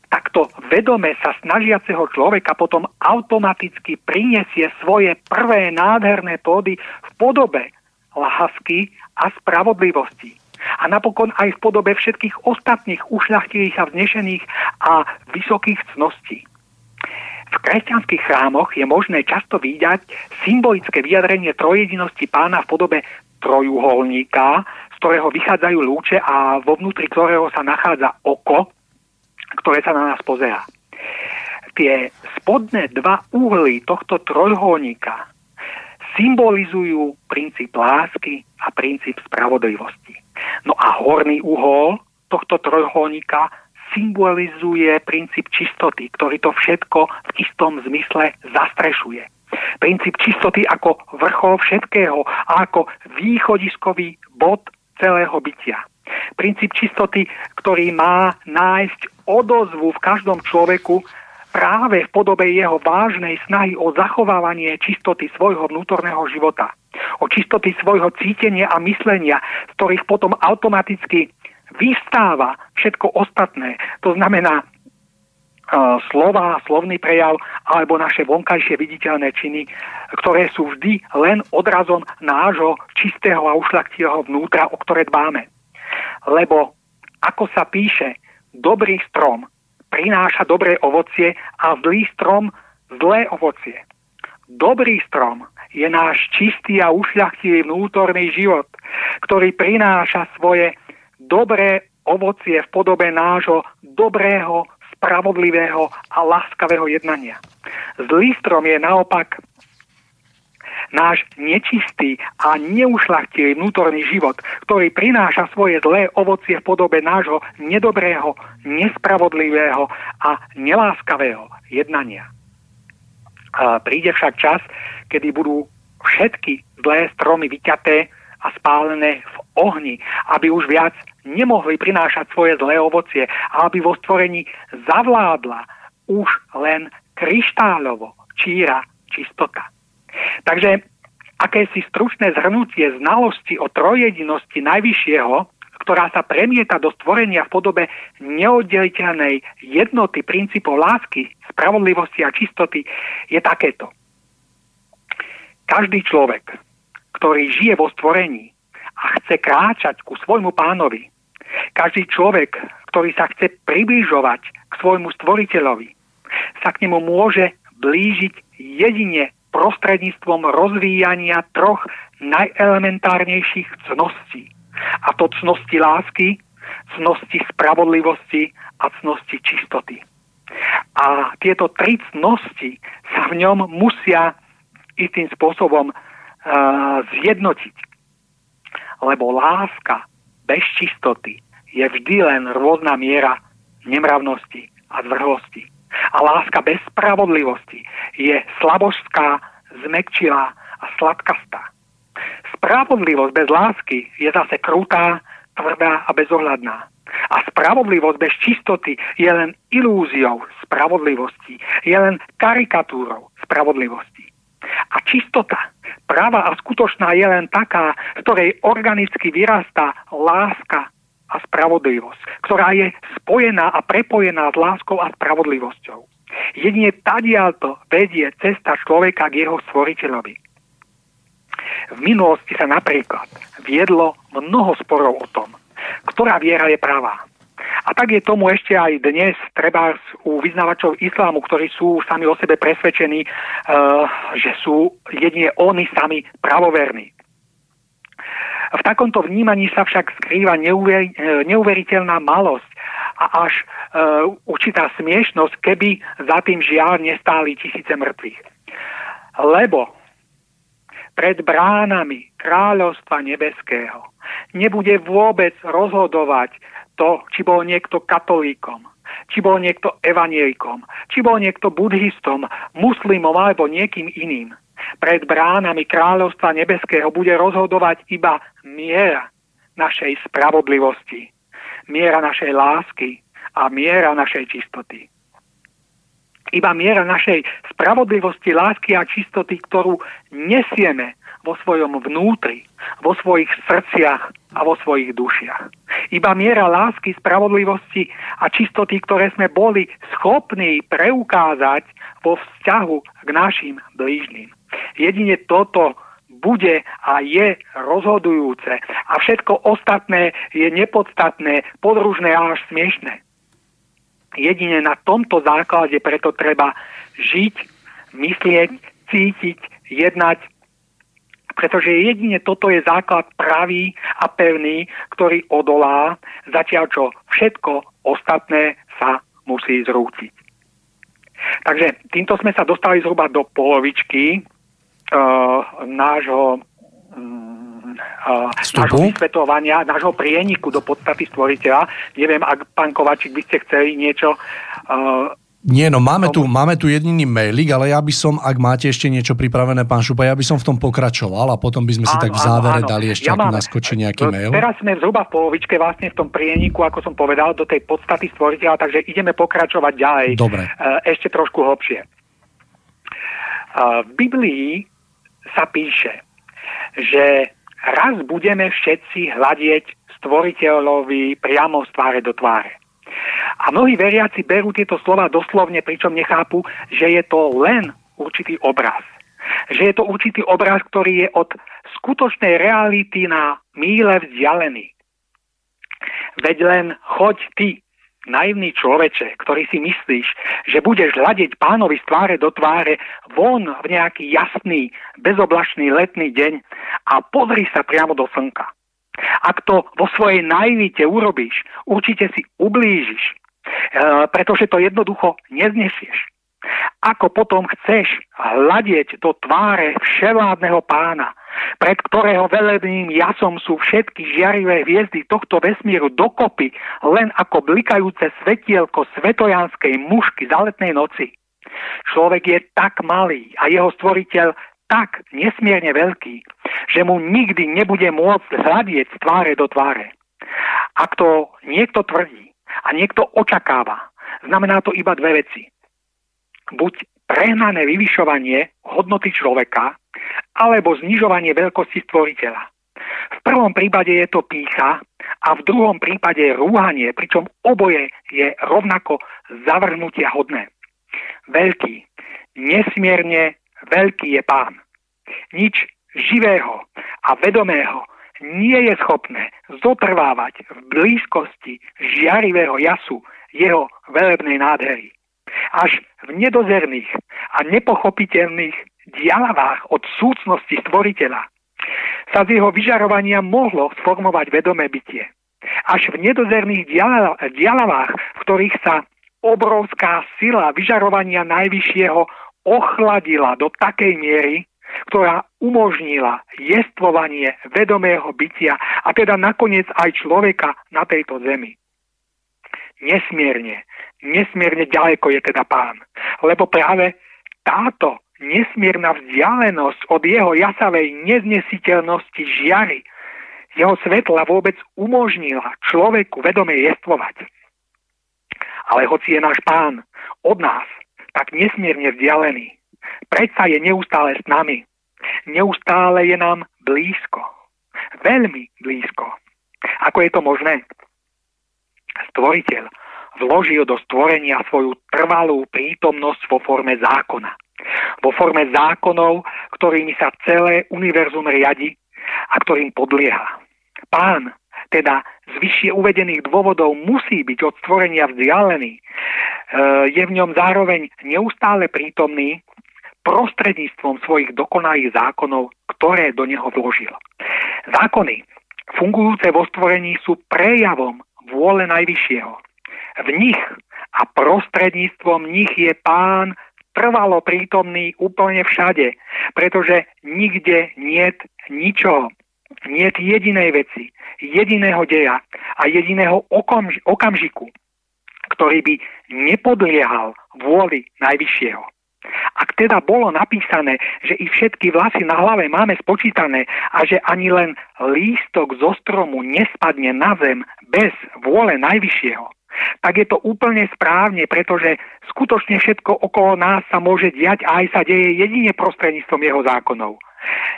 [SPEAKER 3] takto vedome sa snažiaceho človeka potom automaticky prinesie svoje prvé nádherné plody v podobe lásky a spravodlivosti. A napokon aj v podobe všetkých ostatných ušľachtilých a vznešených a vysokých cností. V kresťanských chrámoch je možné často vidieť symbolické vyjadrenie trojedinosti pána v podobe trojuholníka, z ktorého vychádzajú lúče a vo vnútri ktorého sa nachádza oko, ktoré sa na nás pozerá. Tie spodné dva uhly tohto trojuholníka symbolizujú princíp lásky a princíp spravodlivosti. No a horný uhol tohto trojuholníka symbolizuje princíp čistoty, ktorý to všetko v istom zmysle zastrešuje. Princíp čistoty ako vrchol všetkého a ako východiskový bod celého bytia. Princíp čistoty, ktorý má nájsť odozvu v každom človeku práve v podobe jeho vážnej snahy o zachovávanie čistoty svojho vnútorného života, o čistoty svojho cítenia a myslenia, z ktorých potom automaticky vystáva všetko ostatné. To znamená uh, slova, slovný prejav alebo naše vonkajšie viditeľné činy, ktoré sú vždy len odrazom nášho čistého a ušľaktilého vnútra, o ktoré dbáme. Lebo ako sa píše, dobrý strom prináša dobré ovocie a zlý strom zlé ovocie. Dobrý strom je náš čistý a ušľachtilý vnútorný život, ktorý prináša svoje dobré ovocie v podobe nášho dobrého, spravodlivého a láskavého jednania. Zlý strom je naopak náš nečistý a neušlachtilý vnútorný život, ktorý prináša svoje zlé ovocie v podobe nášho nedobrého, nespravodlivého a neláskavého jednania. A príde však čas, kedy budú všetky zlé stromy vyťaté a spálené v ohni, aby už viac nemohli prinášať svoje zlé ovocie a aby vo stvorení zavládla už len kryštáľovo číra čistota. Takže akési stručné zhrnutie znalosti o trojedinosti Najvyššieho, ktorá sa premieta do stvorenia v podobe neoddeliteľnej jednoty princípov lásky, spravodlivosti a čistoty, je takéto. Každý človek, ktorý žije vo stvorení a chce kráčať ku svojmu pánovi, každý človek, ktorý sa chce približovať k svojmu stvoriteľovi, sa k nemu môže blížiť jedine prostredníctvom rozvíjania troch najelementárnejších cností. A to cnosti lásky, cnosti spravodlivosti a cnosti čistoty. A tieto tri cnosti sa v ňom musia istým spôsobom uh, zjednotiť. Lebo láska bez čistoty je vždy len rôzna miera nemravnosti a zvrhlosti. A láska bez spravodlivosti je slabožská, zmekčilá a sladkastá. Spravodlivosť bez lásky je zase krutá, tvrdá a bezohľadná. A spravodlivosť bez čistoty je len ilúziou spravodlivosti, je len karikatúrou spravodlivosti. A čistota, práva a skutočná je len taká, v ktorej organicky vyrastá láska a spravodlivosť, ktorá je spojená a prepojená s láskou a spravodlivosťou. Jedine tadialto vedie cesta človeka k jeho stvoriteľovi. V minulosti sa napríklad viedlo mnoho sporov o tom, ktorá viera je pravá. A tak je tomu ešte aj dnes, treba u vyznávačov islámu, ktorí sú sami o sebe presvedčení, uh, že sú jedine oni sami pravoverní. V takomto vnímaní sa však skrýva neuver, neuveriteľná malosť a až e, určitá smiešnosť, keby za tým žiaľ nestáli tisíce mŕtvych. Lebo pred bránami kráľovstva nebeského nebude vôbec rozhodovať to, či bol niekto katolíkom, či bol niekto evanielikom, či bol niekto buddhistom, muslimom alebo niekým iným. Pred bránami kráľovstva nebeského bude rozhodovať iba miera našej spravodlivosti, miera našej lásky a miera našej čistoty. Iba miera našej spravodlivosti, lásky a čistoty, ktorú nesieme vo svojom vnútri, vo svojich srdciach a vo svojich dušiach. Iba miera lásky, spravodlivosti a čistoty, ktoré sme boli schopní preukázať vo vzťahu k našim blížnym. Jedine toto bude a je rozhodujúce a všetko ostatné je nepodstatné, podružné a až smiešné. Jedine na tomto základe preto treba žiť, myslieť, cítiť, jednať, pretože jedine toto je základ pravý a pevný, ktorý odolá, zatiaľ čo všetko ostatné sa musí zrútiť. Takže týmto sme sa dostali zhruba do polovičky uh, nášho uh, nášho vysvetovania, nášho prieniku do podstaty stvoriteľa. Neviem, ak pán Kovačík by ste chceli niečo uh,
[SPEAKER 2] nie, no máme tu, máme tu jediný mailik, ale ja by som, ak máte ešte niečo pripravené, pán Šupa, ja by som v tom pokračoval a potom by sme si áno, tak v závere áno, áno. dali ešte, ja ak naskočí nejaký mail.
[SPEAKER 3] Teraz sme zhruba v polovičke vlastne v tom prieniku, ako som povedal, do tej podstaty stvoriteľa, takže ideme pokračovať ďalej.
[SPEAKER 2] Dobre.
[SPEAKER 3] E, ešte trošku hlbšie. E, v Biblii sa píše, že raz budeme všetci hľadieť stvoriteľovi priamo z tváre do tváre. A mnohí veriaci berú tieto slova doslovne, pričom nechápu, že je to len určitý obraz. Že je to určitý obraz, ktorý je od skutočnej reality na míle vzdialený. Veď len choď ty, naivný človeče, ktorý si myslíš, že budeš hľadiť pánovi z tváre do tváre von v nejaký jasný, bezoblačný letný deň a pozri sa priamo do slnka. Ak to vo svojej naivite urobíš, určite si ublížiš, e, pretože to jednoducho neznesieš. Ako potom chceš hľadieť do tváre vševládneho pána, pred ktorého veledným jasom sú všetky žiarivé hviezdy tohto vesmíru dokopy, len ako blikajúce svetielko svetojanskej mušky za letnej noci. Človek je tak malý a jeho stvoriteľ tak nesmierne veľký, že mu nikdy nebude môcť hľadieť z tváre do tváre. Ak to niekto tvrdí a niekto očakáva, znamená to iba dve veci. Buď prehnané vyvyšovanie hodnoty človeka, alebo znižovanie veľkosti stvoriteľa. V prvom prípade je to pícha a v druhom prípade rúhanie, pričom oboje je rovnako zavrhnutia hodné. Veľký, nesmierne veľký je pán. Nič živého a vedomého nie je schopné zotrvávať v blízkosti žiarivého jasu jeho velebnej nádhery. Až v nedozerných a nepochopiteľných dialavách od súcnosti stvoriteľa sa z jeho vyžarovania mohlo sformovať vedomé bytie. Až v nedozerných dialavách, v ktorých sa obrovská sila vyžarovania najvyššieho ochladila do takej miery, ktorá umožnila jestvovanie vedomého bytia a teda nakoniec aj človeka na tejto zemi. Nesmierne, nesmierne ďaleko je teda pán, lebo práve táto nesmierna vzdialenosť od jeho jasavej neznesiteľnosti žiary, jeho svetla vôbec umožnila človeku vedome jestvovať. Ale hoci je náš pán od nás tak nesmierne vzdialený, predsa je neustále s nami. Neustále je nám blízko. Veľmi blízko. Ako je to možné? Stvoriteľ vložil do stvorenia svoju trvalú prítomnosť vo forme zákona. Vo forme zákonov, ktorými sa celé univerzum riadi a ktorým podlieha. Pán teda z vyššie uvedených dôvodov musí byť od stvorenia vzdialený. E, je v ňom zároveň neustále prítomný prostredníctvom svojich dokonalých zákonov, ktoré do neho vložil. Zákony fungujúce vo stvorení sú prejavom vôle Najvyššieho. V nich a prostredníctvom nich je pán trvalo prítomný úplne všade, pretože nikde niet ničoho, niet jedinej veci, jediného deja a jediného okamž- okamžiku, ktorý by nepodliehal vôli Najvyššieho. Ak teda bolo napísané, že i všetky vlasy na hlave máme spočítané a že ani len lístok zo stromu nespadne na zem bez vôle najvyššieho, tak je to úplne správne, pretože skutočne všetko okolo nás sa môže diať a aj sa deje jedine prostredníctvom jeho zákonov.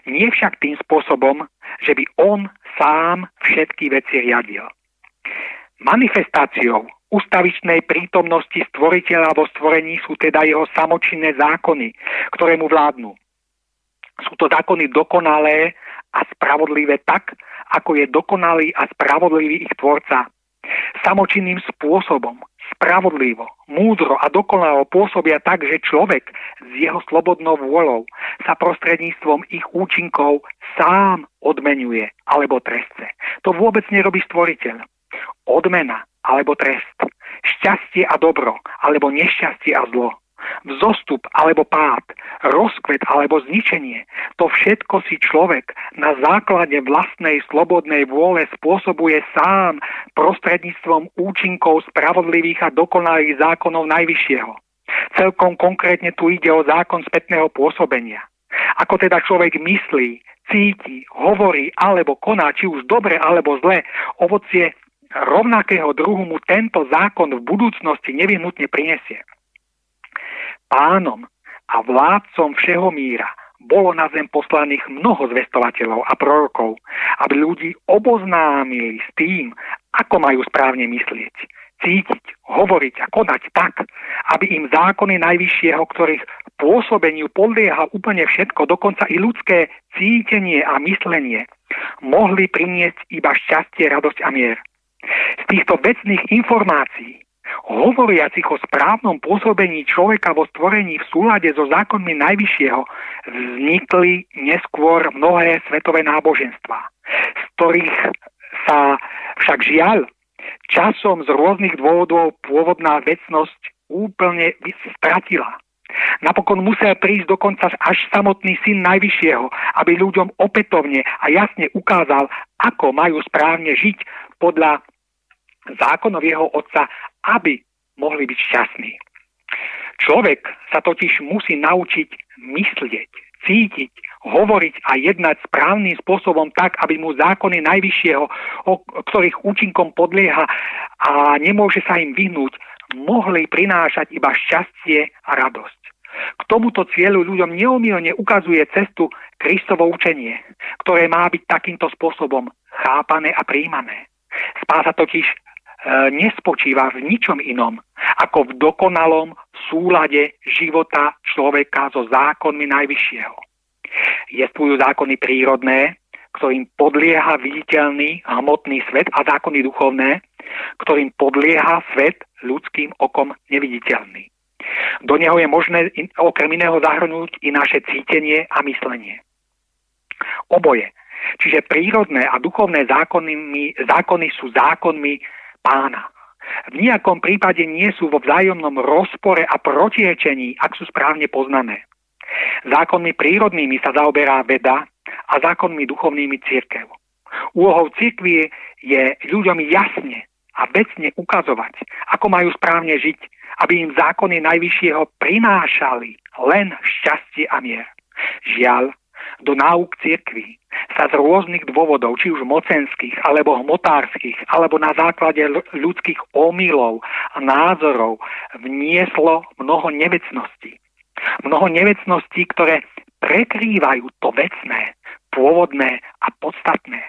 [SPEAKER 3] Nie však tým spôsobom, že by on sám všetky veci riadil. Manifestáciou ustavičnej prítomnosti stvoriteľa vo stvorení sú teda jeho samočinné zákony, ktoré mu vládnu. Sú to zákony dokonalé a spravodlivé tak, ako je dokonalý a spravodlivý ich tvorca. Samočinným spôsobom, spravodlivo, múdro a dokonalo pôsobia tak, že človek s jeho slobodnou vôľou sa prostredníctvom ich účinkov sám odmenuje alebo trestce. To vôbec nerobí stvoriteľ. Odmena alebo trest, šťastie a dobro alebo nešťastie a zlo vzostup alebo pád, rozkvet alebo zničenie, to všetko si človek na základe vlastnej slobodnej vôle spôsobuje sám prostredníctvom účinkov spravodlivých a dokonalých zákonov Najvyššieho. Celkom konkrétne tu ide o zákon spätného pôsobenia. Ako teda človek myslí, cíti, hovorí alebo koná, či už dobre alebo zle, ovocie rovnakého druhu mu tento zákon v budúcnosti nevyhnutne prinesie. Pánom a vládcom všeho míra bolo na zem poslaných mnoho zvestovateľov a prorokov, aby ľudí oboznámili s tým, ako majú správne myslieť, cítiť, hovoriť a konať tak, aby im zákony najvyššieho, ktorých pôsobeniu podlieha úplne všetko, dokonca i ľudské cítenie a myslenie, mohli priniesť iba šťastie, radosť a mier. Z týchto vecných informácií hovoriacich o správnom pôsobení človeka vo stvorení v súlade so zákonmi Najvyššieho vznikli neskôr mnohé svetové náboženstva, z ktorých sa však žiaľ časom z rôznych dôvodov pôvodná vecnosť úplne stratila. Napokon musel prísť dokonca až samotný syn Najvyššieho, aby ľuďom opätovne a jasne ukázal, ako majú správne žiť podľa zákonov jeho otca aby mohli byť šťastní. Človek sa totiž musí naučiť myslieť, cítiť, hovoriť a jednať správnym spôsobom tak, aby mu zákony najvyššieho, o ktorých účinkom podlieha a nemôže sa im vyhnúť, mohli prinášať iba šťastie a radosť. K tomuto cieľu ľuďom neomilne ukazuje cestu Kristovo učenie, ktoré má byť takýmto spôsobom chápané a príjmané. Spása totiž E, nespočíva v ničom inom, ako v dokonalom súlade života človeka so zákonmi Najvyššieho. Jestvujú zákony prírodné, ktorým podlieha viditeľný hmotný svet a zákony duchovné, ktorým podlieha svet ľudským okom neviditeľný. Do neho je možné okrem iného zahrnúť i naše cítenie a myslenie. Oboje, čiže prírodné a duchovné zákony, zákony sú zákonmi pána. V nejakom prípade nie sú vo vzájomnom rozpore a protiečení, ak sú správne poznané. Zákonmi prírodnými sa zaoberá veda a zákonmi duchovnými církev. Úlohou církvie je ľuďom jasne a vecne ukazovať, ako majú správne žiť, aby im zákony Najvyššieho prinášali len šťastie a mier. Žiaľ, do náuk cirkvi sa z rôznych dôvodov, či už mocenských, alebo hmotárskych, alebo na základe ľudských omylov a názorov vnieslo mnoho nevecností. Mnoho nevecností, ktoré prekrývajú to vecné, pôvodné a podstatné.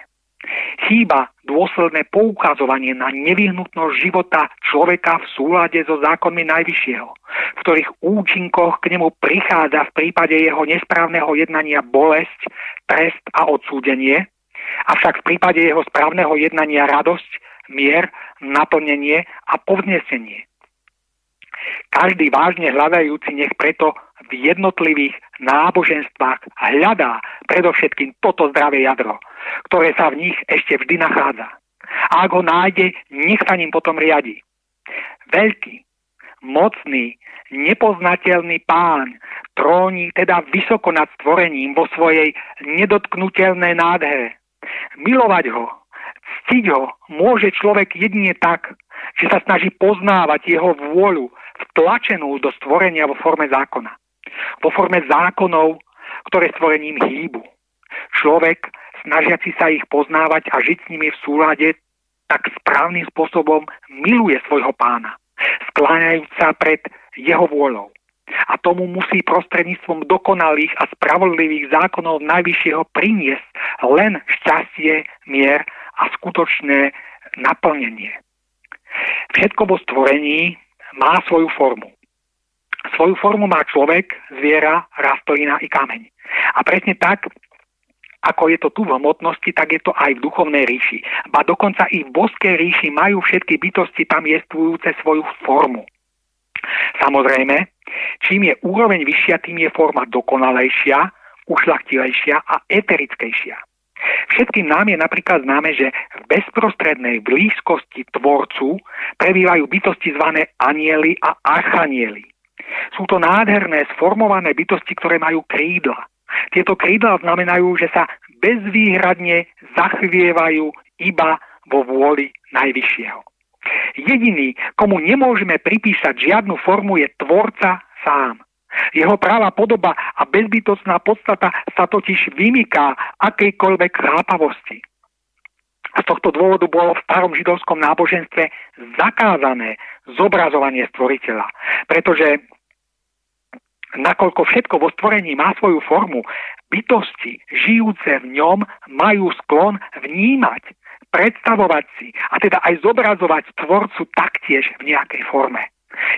[SPEAKER 3] Chýba dôsledné poukazovanie na nevyhnutnosť života človeka v súlade so zákonmi Najvyššieho, v ktorých účinkoch k nemu prichádza v prípade jeho nesprávneho jednania bolesť, trest a odsúdenie, avšak v prípade jeho správneho jednania radosť, mier, naplnenie a povznesenie. Každý vážne hľadajúci nech preto v jednotlivých náboženstvách hľadá predovšetkým toto zdravé jadro – ktoré sa v nich ešte vždy nachádza. A ak ho nájde, nech sa ním potom riadi. Veľký, mocný, nepoznateľný pán tróni teda vysoko nad stvorením vo svojej nedotknutelnej nádhere. Milovať ho, ctiť ho môže človek jedine tak, že sa snaží poznávať jeho vôľu vtlačenú do stvorenia vo forme zákona. Vo forme zákonov, ktoré stvorením hýbu. Človek snažiaci sa ich poznávať a žiť s nimi v súlade, tak správnym spôsobom miluje svojho pána, skláňajúc sa pred jeho vôľou. A tomu musí prostredníctvom dokonalých a spravodlivých zákonov Najvyššieho priniesť len šťastie, mier a skutočné naplnenie. Všetko vo stvorení má svoju formu. Svoju formu má človek, zviera, rastlina i kameň. A presne tak, ako je to tu v hmotnosti, tak je to aj v duchovnej ríši. Ba dokonca i v boskej ríši majú všetky bytosti tam jestvujúce svoju formu. Samozrejme, čím je úroveň vyššia, tým je forma dokonalejšia, ušlachtilejšia a eterickejšia. Všetkým nám je napríklad známe, že v bezprostrednej blízkosti tvorcu prebývajú bytosti zvané anieli a archanieli. Sú to nádherné, sformované bytosti, ktoré majú krídla. Tieto krídla znamenajú, že sa bezvýhradne zachvievajú iba vo vôli Najvyššieho. Jediný, komu nemôžeme pripísať žiadnu formu, je tvorca sám. Jeho práva podoba a bezbytostná podstata sa totiž vymyká akejkoľvek chápavosti. A z tohto dôvodu bolo v starom židovskom náboženstve zakázané zobrazovanie stvoriteľa. Pretože nakoľko všetko vo stvorení má svoju formu, bytosti žijúce v ňom majú sklon vnímať, predstavovať si a teda aj zobrazovať tvorcu taktiež v nejakej forme.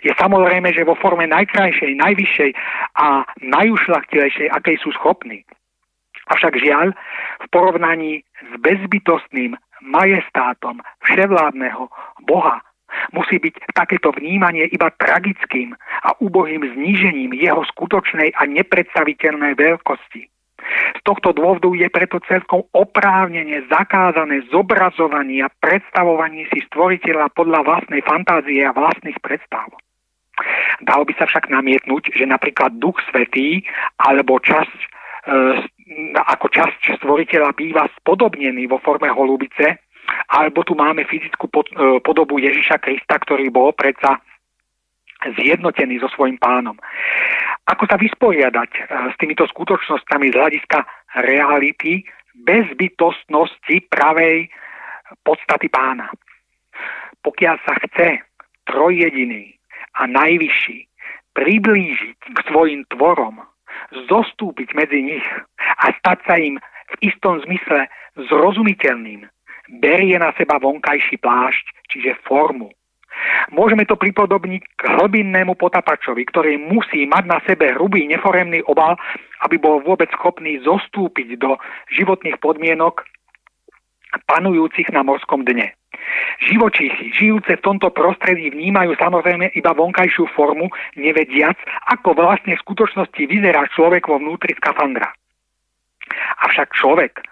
[SPEAKER 3] Je samozrejme, že vo forme najkrajšej, najvyššej a najušlachtilejšej, akej sú schopní. Avšak žiaľ, v porovnaní s bezbytostným majestátom vševládneho Boha musí byť takéto vnímanie iba tragickým a ubohým znížením jeho skutočnej a nepredstaviteľnej veľkosti. Z tohto dôvodu je preto celkom oprávnene zakázané zobrazovanie a predstavovanie si stvoriteľa podľa vlastnej fantázie a vlastných predstav. Dalo by sa však namietnúť, že napríklad Duch Svetý alebo časť, e, ako časť stvoriteľa býva spodobnený vo forme holubice, alebo tu máme fyzickú e, podobu Ježiša Krista, ktorý bol predsa zjednotený so svojím pánom. Ako sa vysporiadať e, s týmito skutočnosťami z hľadiska reality bezbytostnosti pravej podstaty pána? Pokiaľ sa chce trojjediný a najvyšší priblížiť k svojim tvorom, zostúpiť medzi nich a stať sa im v istom zmysle zrozumiteľným, berie na seba vonkajší plášť, čiže formu, Môžeme to pripodobniť k hlbinnému potapačovi, ktorý musí mať na sebe hrubý neforemný obal, aby bol vôbec schopný zostúpiť do životných podmienok panujúcich na morskom dne. Živočíchy, žijúce v tomto prostredí, vnímajú samozrejme iba vonkajšiu formu, nevediac, ako vlastne v skutočnosti vyzerá človek vo vnútri skafandra. Avšak človek,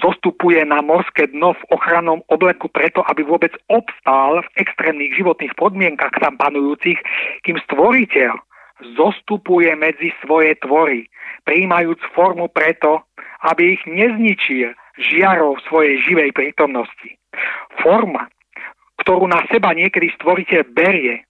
[SPEAKER 3] zostupuje na morské dno v ochrannom obleku preto, aby vôbec obstál v extrémnych životných podmienkach tam panujúcich, kým stvoriteľ zostupuje medzi svoje tvory, prijímajúc formu preto, aby ich nezničil žiarov svojej živej prítomnosti. Forma, ktorú na seba niekedy stvoriteľ berie,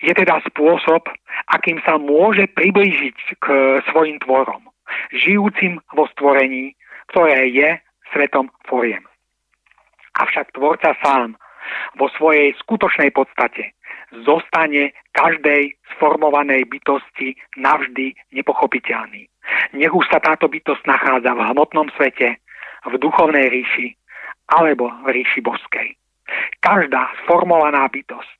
[SPEAKER 3] je teda spôsob, akým sa môže priblížiť k svojim tvorom, žijúcim vo stvorení, ktoré je svetom foriem. Avšak tvorca sám vo svojej skutočnej podstate zostane každej sformovanej bytosti navždy nepochopiteľný. Nech už sa táto bytosť nachádza v hmotnom svete, v duchovnej ríši alebo v ríši boskej. Každá sformovaná bytosť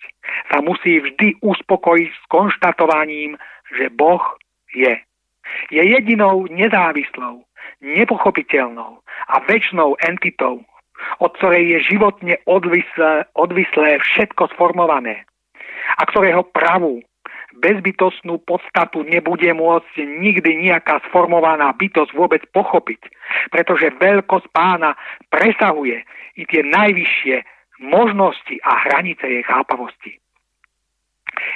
[SPEAKER 3] sa musí vždy uspokojiť s konštatovaním, že Boh je. Je jedinou nezávislou, nepochopiteľnou a väčšnou entitou, od ktorej je životne odvislé, odvislé všetko sformované a ktorého pravú, bezbytostnú podstatu nebude môcť nikdy nejaká sformovaná bytosť vôbec pochopiť, pretože veľkosť pána presahuje i tie najvyššie možnosti a hranice jej chápavosti.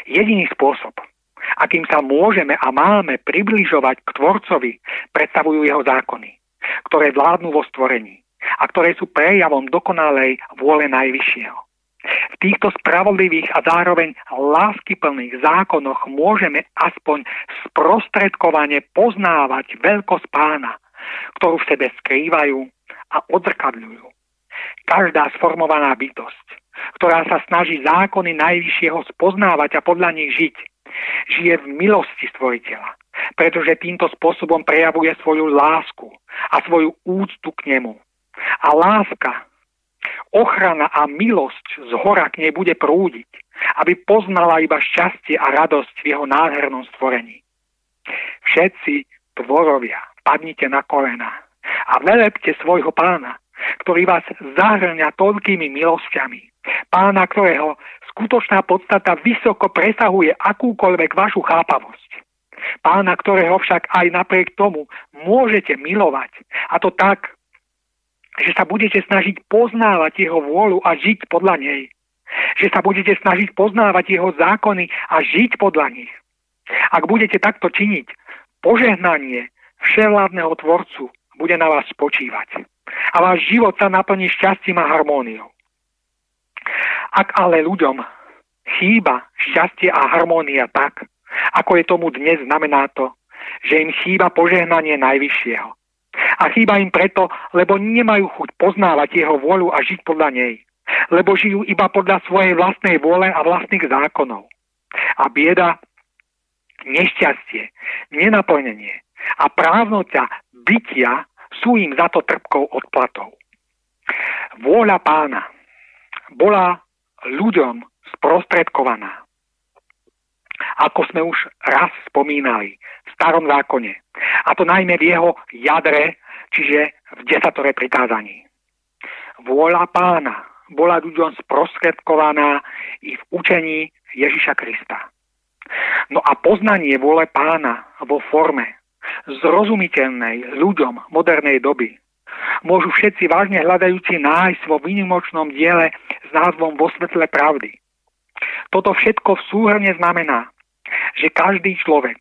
[SPEAKER 3] Jediný spôsob, akým sa môžeme a máme približovať k Tvorcovi, predstavujú jeho zákony, ktoré vládnu vo stvorení a ktoré sú prejavom dokonalej vôle Najvyššieho. V týchto spravodlivých a zároveň láskyplných zákonoch môžeme aspoň sprostredkovane poznávať veľkosť pána, ktorú v sebe skrývajú a odzrkadľujú. Každá sformovaná bytosť, ktorá sa snaží zákony Najvyššieho spoznávať a podľa nich žiť, žije v milosti stvoriteľa, pretože týmto spôsobom prejavuje svoju lásku a svoju úctu k nemu. A láska, ochrana a milosť z hora k nej bude prúdiť, aby poznala iba šťastie a radosť v jeho nádhernom stvorení. Všetci tvorovia padnite na kolena a velepte svojho pána, ktorý vás zahrňa toľkými milosťami. Pána, ktorého skutočná podstata vysoko presahuje akúkoľvek vašu chápavosť. Pána, ktorého však aj napriek tomu môžete milovať. A to tak, že sa budete snažiť poznávať jeho vôľu a žiť podľa nej. Že sa budete snažiť poznávať jeho zákony a žiť podľa nich. Ak budete takto činiť, požehnanie vševládneho Tvorcu bude na vás spočívať. A váš život sa naplní šťastím a harmóniou. Ak ale ľuďom chýba šťastie a harmónia tak, ako je tomu dnes, znamená to, že im chýba požehnanie Najvyššieho. A chýba im preto, lebo nemajú chuť poznávať jeho vôľu a žiť podľa nej. Lebo žijú iba podľa svojej vlastnej vôle a vlastných zákonov. A bieda, nešťastie, nenaplnenie a právnoťa bytia sú im za to trpkou odplatou. Vôľa pána bola ľuďom sprostredkovaná. Ako sme už raz spomínali v starom zákone. A to najmä v jeho jadre, čiže v desatore prikázaní. Vôľa pána bola ľuďom sprostredkovaná i v učení Ježiša Krista. No a poznanie vôle pána vo forme zrozumiteľnej ľuďom modernej doby môžu všetci vážne hľadajúci nájsť vo výnimočnom diele s názvom Vo svetle pravdy. Toto všetko v súhrne znamená, že každý človek,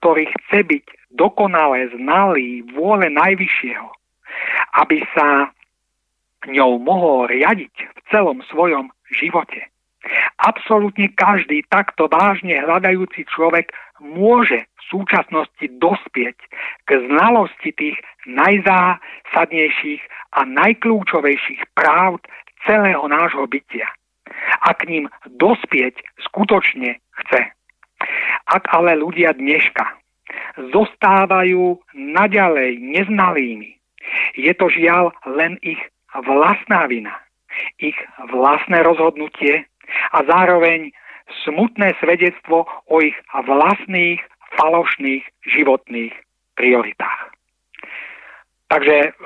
[SPEAKER 3] ktorý chce byť dokonale znalý vôle Najvyššieho, aby sa ňou mohol riadiť v celom svojom živote. Absolútne každý takto vážne hľadajúci človek môže v súčasnosti dospieť k znalosti tých najzásadnejších a najkľúčovejších práv celého nášho bytia. A k ním dospieť skutočne chce. Ak ale ľudia dneška zostávajú naďalej neznalými, je to žiaľ len ich vlastná vina, ich vlastné rozhodnutie a zároveň smutné svedectvo o ich vlastných falošných životných prioritách. Takže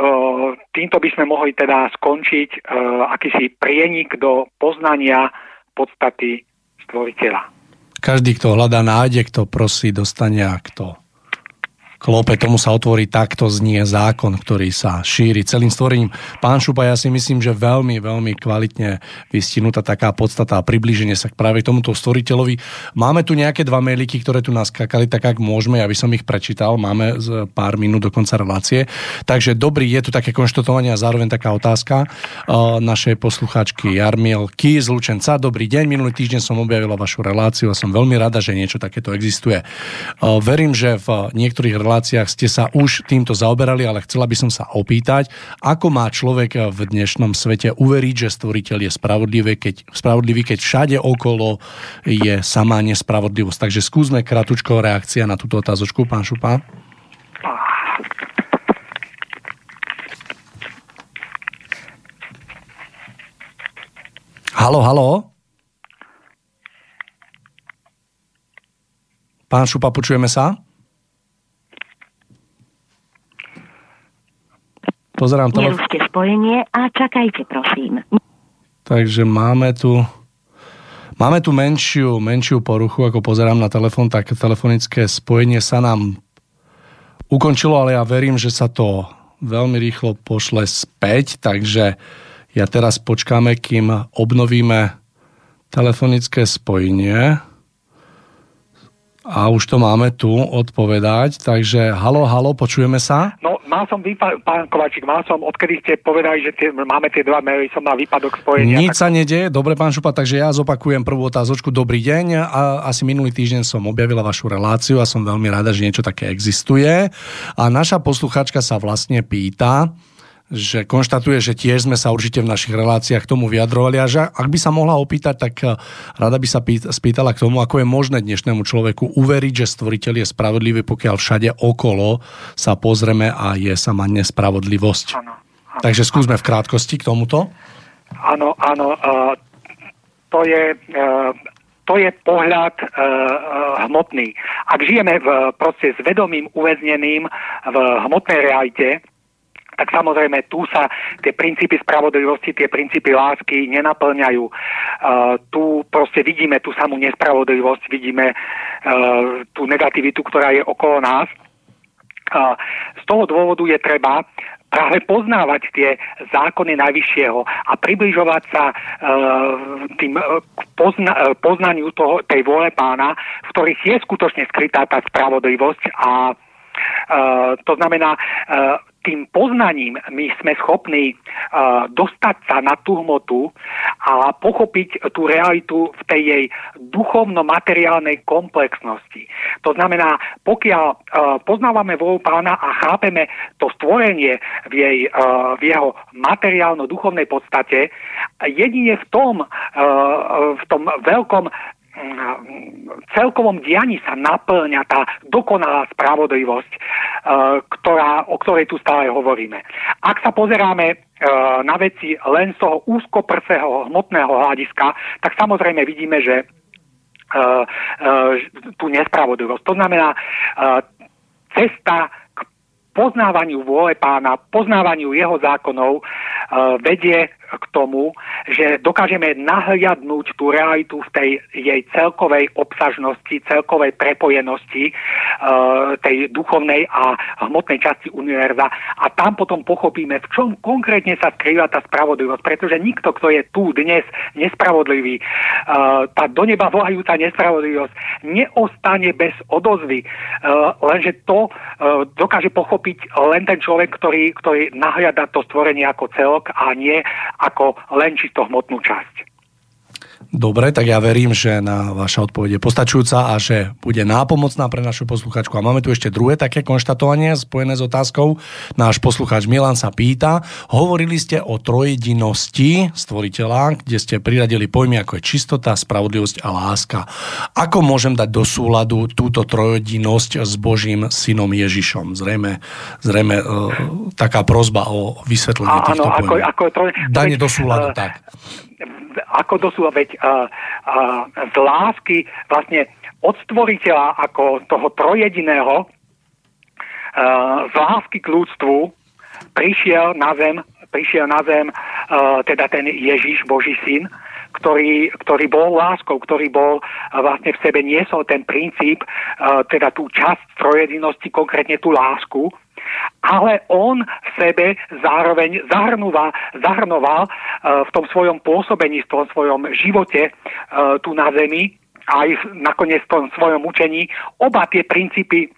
[SPEAKER 3] týmto by sme mohli teda skončiť akýsi prienik do poznania podstaty stvoriteľa.
[SPEAKER 2] Každý, kto hľadá, nájde, kto prosí, dostane a kto klope, tomu sa otvorí, takto znie zákon, ktorý sa šíri celým stvorením. Pán Šupa, ja si myslím, že veľmi, veľmi kvalitne vystihnutá taká podstata a priblíženie sa k práve tomuto stvoriteľovi. Máme tu nejaké dva mailiky, ktoré tu nás skakali, tak ak môžeme, aby som ich prečítal. Máme pár minút do konca relácie. Takže dobrý, je tu také konštatovanie a zároveň taká otázka uh, našej poslucháčky Jarmiel Ký z Lučenca. Dobrý deň, minulý týždeň som objavila vašu reláciu a som veľmi rada, že niečo takéto existuje. Uh, verím, že v niektorých reláciách reláciách ste sa už týmto zaoberali, ale chcela by som sa opýtať, ako má človek v dnešnom svete uveriť, že stvoriteľ je spravodlivý, keď, spravodlivý, keď všade okolo je samá nespravodlivosť. Takže skúsme kratučko reakcia na túto otázočku, pán Šupa. Halo, halo. Pán Šupa, počujeme sa? Pozerám
[SPEAKER 6] to. Nerušte spojenie a čakajte, prosím.
[SPEAKER 2] Takže máme tu Máme tu menšiu, menšiu poruchu, ako pozerám na telefon, tak telefonické spojenie sa nám ukončilo, ale ja verím, že sa to veľmi rýchlo pošle späť, takže ja teraz počkáme, kým obnovíme telefonické spojenie. A už to máme tu odpovedať, takže halo, halo, počujeme sa?
[SPEAKER 3] No, mal som výpadok, pán Kovačík, mal som, odkedy ste povedali, že tie, máme tie dva maily, som mal výpadok spojenia.
[SPEAKER 2] Nič tak... sa nedie, dobre, pán Šupa, takže ja zopakujem prvú otázočku. Dobrý deň, a asi minulý týždeň som objavila vašu reláciu a som veľmi rada, že niečo také existuje. A naša posluchačka sa vlastne pýta, že konštatuje, že tiež sme sa určite v našich reláciách k tomu vyjadrovali a že ak by sa mohla opýtať, tak eh, rada by sa spýtala k tomu, ako je možné dnešnému človeku uveriť, že stvoriteľ je spravodlivý, pokiaľ všade okolo sa pozrieme a je sama nespravodlivosť. Ano, ano, Takže skúsme v krátkosti k tomuto.
[SPEAKER 3] Áno, áno. Uh, to je uh, to je pohľad e, hmotný. Ak žijeme v proste s vedomým uväzneným, v hmotnej realite, tak samozrejme tu sa tie princípy spravodlivosti, tie princípy lásky nenaplňajú. Uh, tu proste vidíme tú samú nespravodlivosť, vidíme uh, tú negativitu, ktorá je okolo nás. Uh, z toho dôvodu je treba práve poznávať tie zákony Najvyššieho a približovať sa uh, tým pozna, poznaniu toho, tej vôle pána, v ktorých je skutočne skrytá tá spravodlivosť a Uh, to znamená, uh, tým poznaním my sme schopní uh, dostať sa na tú hmotu a pochopiť tú realitu v tej jej duchovno-materiálnej komplexnosti. To znamená, pokiaľ uh, poznávame vôľu pána a chápeme to stvorenie v, jej, uh, v jeho materiálno-duchovnej podstate, jedine v tom, v tom veľkom celkovom dianí sa naplňa tá dokonalá spravodlivosť, e, ktorá, o ktorej tu stále hovoríme. Ak sa pozeráme e, na veci len z toho úzkoprsého hmotného hľadiska, tak samozrejme vidíme, že e, tú nespravodlivosť. To znamená, cesta k poznávaniu vôle pána, poznávaniu jeho zákonov vedie k tomu, že dokážeme nahliadnúť tú realitu v tej jej celkovej obsažnosti, celkovej prepojenosti e, tej duchovnej a hmotnej časti univerza. A tam potom pochopíme, v čom konkrétne sa skrýva tá spravodlivosť, pretože nikto, kto je tu dnes nespravodlivý, e, tá do neba volajúca nespravodlivosť neostane bez odozvy, e, lenže to e, dokáže pochopiť len ten človek, ktorý, ktorý nahliada to stvorenie ako celok a nie ako len čisto hmotnú časť.
[SPEAKER 2] Dobre, tak ja verím, že na vaša odpoveď je postačujúca a že bude nápomocná pre našu posluchačku. A máme tu ešte druhé také konštatovanie spojené s otázkou. Náš posluchač Milan sa pýta, hovorili ste o trojedinosti stvoriteľa, kde ste priradili pojmy ako je čistota, spravodlivosť a láska. Ako môžem dať do súladu túto trojedinosť s Božím synom Ježišom? Zrejme, zrejme uh, taká prozba o vysvetlenie týchto pojmov. Ako, ako troj... Danie do súladu, tak
[SPEAKER 3] ako dosúva, veď uh, uh, z lásky vlastne od stvoriteľa ako toho trojediného uh, z lásky k ľudstvu prišiel na zem, prišiel na zem uh, teda ten Ježiš, Boží syn, ktorý, ktorý bol láskou, ktorý bol vlastne v sebe niesol ten princíp, teda tú časť trojedinosti, konkrétne tú lásku, ale on v sebe zároveň zahrnoval, zahrnoval uh, v tom svojom pôsobení, v tom svojom živote uh, tu na zemi, aj nakoniec v tom svojom učení, oba tie princípy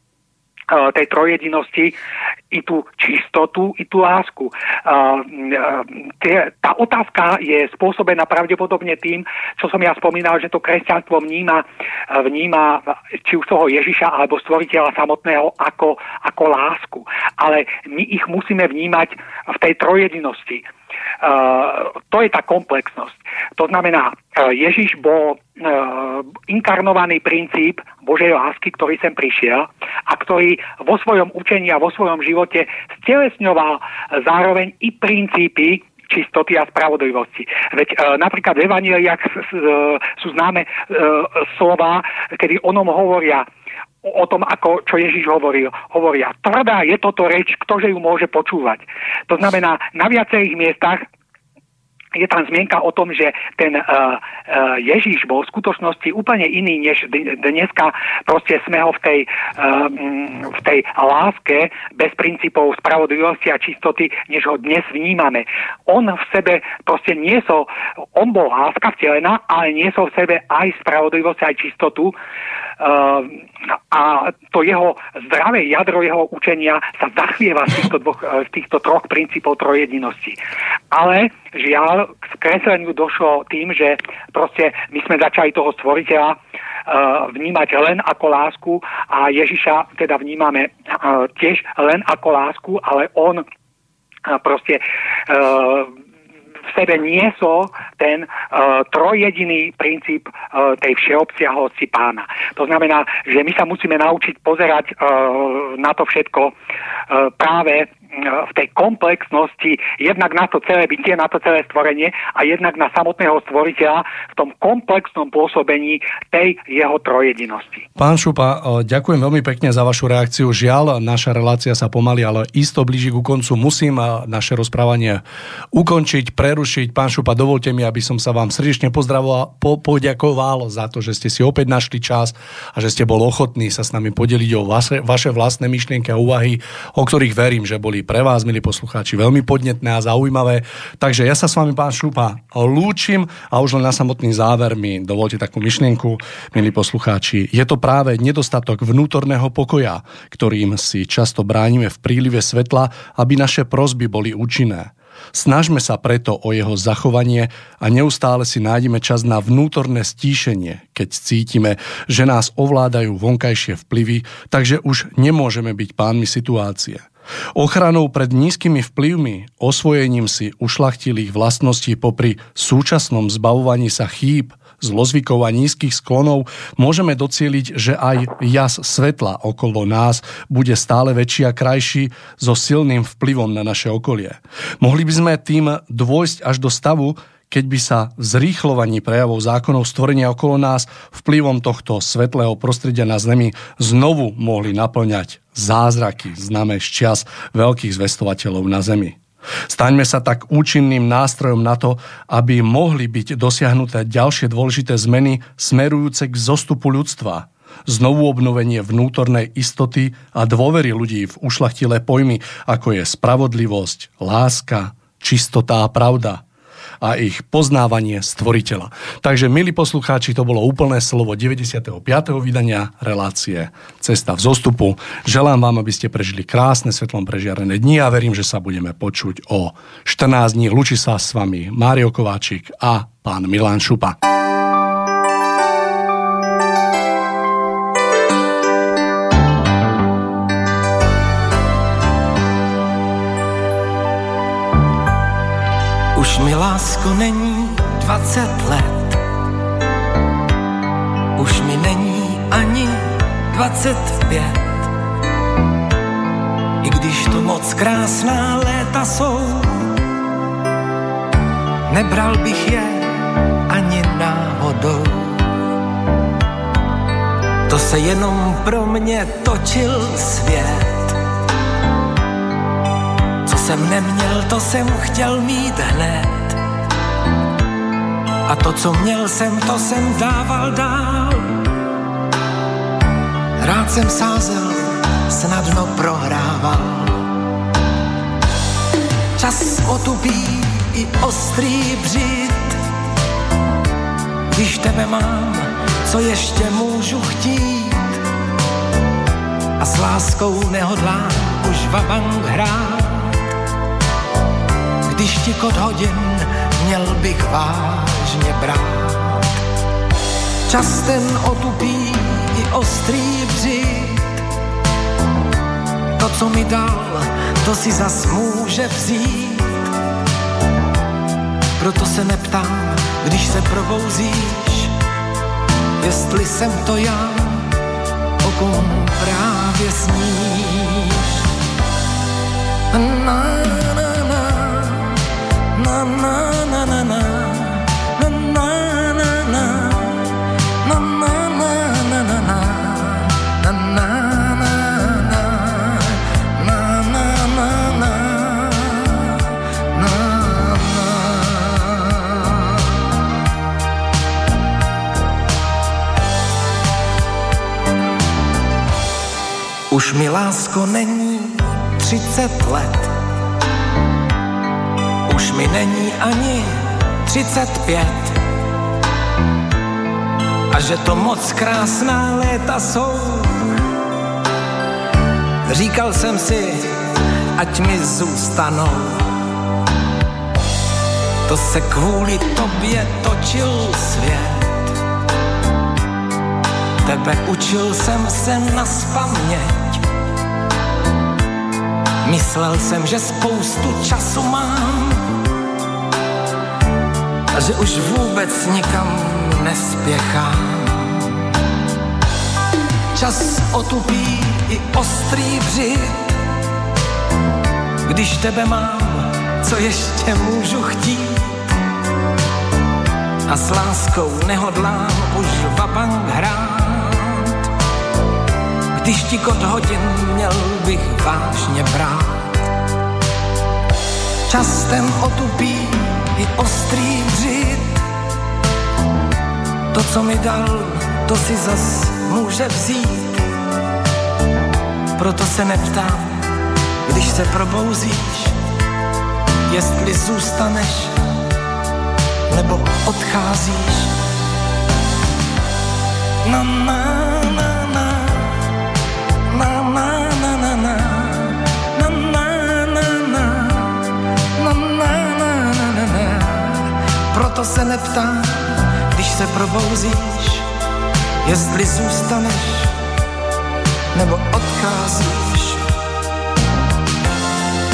[SPEAKER 3] tej trojedinosti i tú čistotu, i tú lásku. Tá otázka je spôsobená pravdepodobne tým, čo som ja spomínal, že to kresťanstvo vníma, vníma či už toho Ježiša alebo stvoriteľa samotného ako, ako lásku. Ale my ich musíme vnímať v tej trojedinosti. Uh, to je tá komplexnosť. To znamená, uh, Ježiš bol uh, inkarnovaný princíp Božej lásky, ktorý sem prišiel a ktorý vo svojom učení a vo svojom živote stelesňoval zároveň i princípy čistoty a spravodlivosti. Veď e, napríklad v Evangeliach e, sú známe e, slova, kedy onom hovoria o tom, ako, čo Ježiš hovoril. Hovoria, tvrdá je toto reč, ktože ju môže počúvať. To znamená, na viacerých miestach je tam zmienka o tom, že ten uh, uh, Ježiš bol v skutočnosti úplne iný, než dneska proste sme ho v tej, uh, v tej láske bez princípov spravodlivosti a čistoty, než ho dnes vnímame. On v sebe proste niesol, on bol láska vtelená, ale niesol v sebe aj spravodlivosť, aj čistotu. Uh, a to jeho zdravé jadro jeho učenia sa zachvieva z týchto, dvoch, z týchto troch princípov trojedinosti. Ale žiaľ, k skresleniu došlo tým, že proste my sme začali toho stvoriteľa uh, vnímať len ako lásku a Ježiša teda vnímame uh, tiež len ako lásku, ale on proste v sebe niesol ten uh, trojjediný princíp uh, tej všeobsiahlosti pána. To znamená, že my sa musíme naučiť pozerať uh, na to všetko uh, práve v tej komplexnosti jednak na to celé bytie, na to celé stvorenie a jednak na samotného stvoriteľa v tom komplexnom pôsobení tej jeho trojedinosti.
[SPEAKER 2] Pán Šupa, ďakujem veľmi pekne za vašu reakciu. Žiaľ, naša relácia sa pomaly, ale isto blíži ku koncu. Musím naše rozprávanie ukončiť, prerušiť. Pán Šupa, dovolte mi, aby som sa vám srdečne pozdravoval, po, poďakoval za to, že ste si opäť našli čas a že ste bol ochotní sa s nami podeliť o vaše, vaše vlastné myšlienky a úvahy, o ktorých verím, že boli pre vás, milí poslucháči, veľmi podnetné a zaujímavé. Takže ja sa s vami, pán Šupa, lúčim a už len na samotný záver mi dovolte takú myšlienku, milí poslucháči. Je to práve nedostatok vnútorného pokoja, ktorým si často bránime v prílive svetla, aby naše prosby boli účinné. Snažme sa preto o jeho zachovanie a neustále si nájdeme čas na vnútorné stíšenie, keď cítime, že nás ovládajú vonkajšie vplyvy, takže už nemôžeme byť pánmi situácie. Ochranou pred nízkymi vplyvmi, osvojením si ušlachtilých vlastností popri súčasnom zbavovaní sa chýb, zlozvykov a nízkych sklonov môžeme docieliť, že aj jas svetla okolo nás bude stále väčší a krajší so silným vplyvom na naše okolie. Mohli by sme tým dôjsť až do stavu, keď by sa v zrýchlovaní prejavov zákonov stvorenia okolo nás vplyvom tohto svetlého prostredia na Zemi znovu mohli naplňať zázraky známe z čas veľkých zvestovateľov na Zemi. Staňme sa tak účinným nástrojom na to, aby mohli byť dosiahnuté ďalšie dôležité zmeny smerujúce k zostupu ľudstva, znovu obnovenie vnútornej istoty a dôvery ľudí v ušlachtilé pojmy, ako je spravodlivosť, láska, čistota a pravda – a ich poznávanie stvoriteľa. Takže, milí poslucháči, to bolo úplné slovo 95. vydania relácie Cesta v zostupu. Želám vám, aby ste prežili krásne svetlom prežiarené dni a verím, že sa budeme počuť o 14 dní. Lučí sa s vami Mário Kováčik a pán Milan Šupa.
[SPEAKER 7] Lásko není 20 let, už mi není ani 25. I když to moc krásná léta jsou, nebral bych je ani náhodou. To se jenom pro mě točil svět jsem neměl, to jsem chtěl mít hned. A to, co měl jsem, to jsem dával dál. Rád jsem sázel, snadno prohrával. Čas otupí i ostrý břit. Když tebe mám, co ještě můžu chtít? A s láskou nehodlám už vabank hrát když ti kod hodin měl bych vážně brát. Čas ten otupí i ostrý břit, to, co mi dal, to si zas může vzít. Proto se neptám, když se probouzíš, jestli jsem to já, o kom právě sníš. Na na na na na lásko není třicet let už mi není ani 35 a že to moc krásná léta jsou. Říkal jsem si, ať mi zůstanou. To se kvůli tobě točil svět. Tebe učil jsem se na spaměť. Myslel jsem, že spoustu času mám a že už vůbec nikam nespěchám. Čas otupí i ostrý břit, Když tebe mám, co ještě můžu chtít? A s láskou nehodlám už vabank hrát. Když ti kod hodin měl bych vážně brát. Čas ten otupí i ostrý vřit. To, co mi dal, to si zas může vzít. Proto se neptám, když se probouzíš, jestli zůstaneš nebo odcházíš. Na na na na na se neptám, když se probouzíš, jestli zůstaneš nebo odcházíš.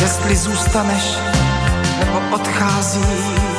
[SPEAKER 7] Jestli zůstaneš nebo odcházíš.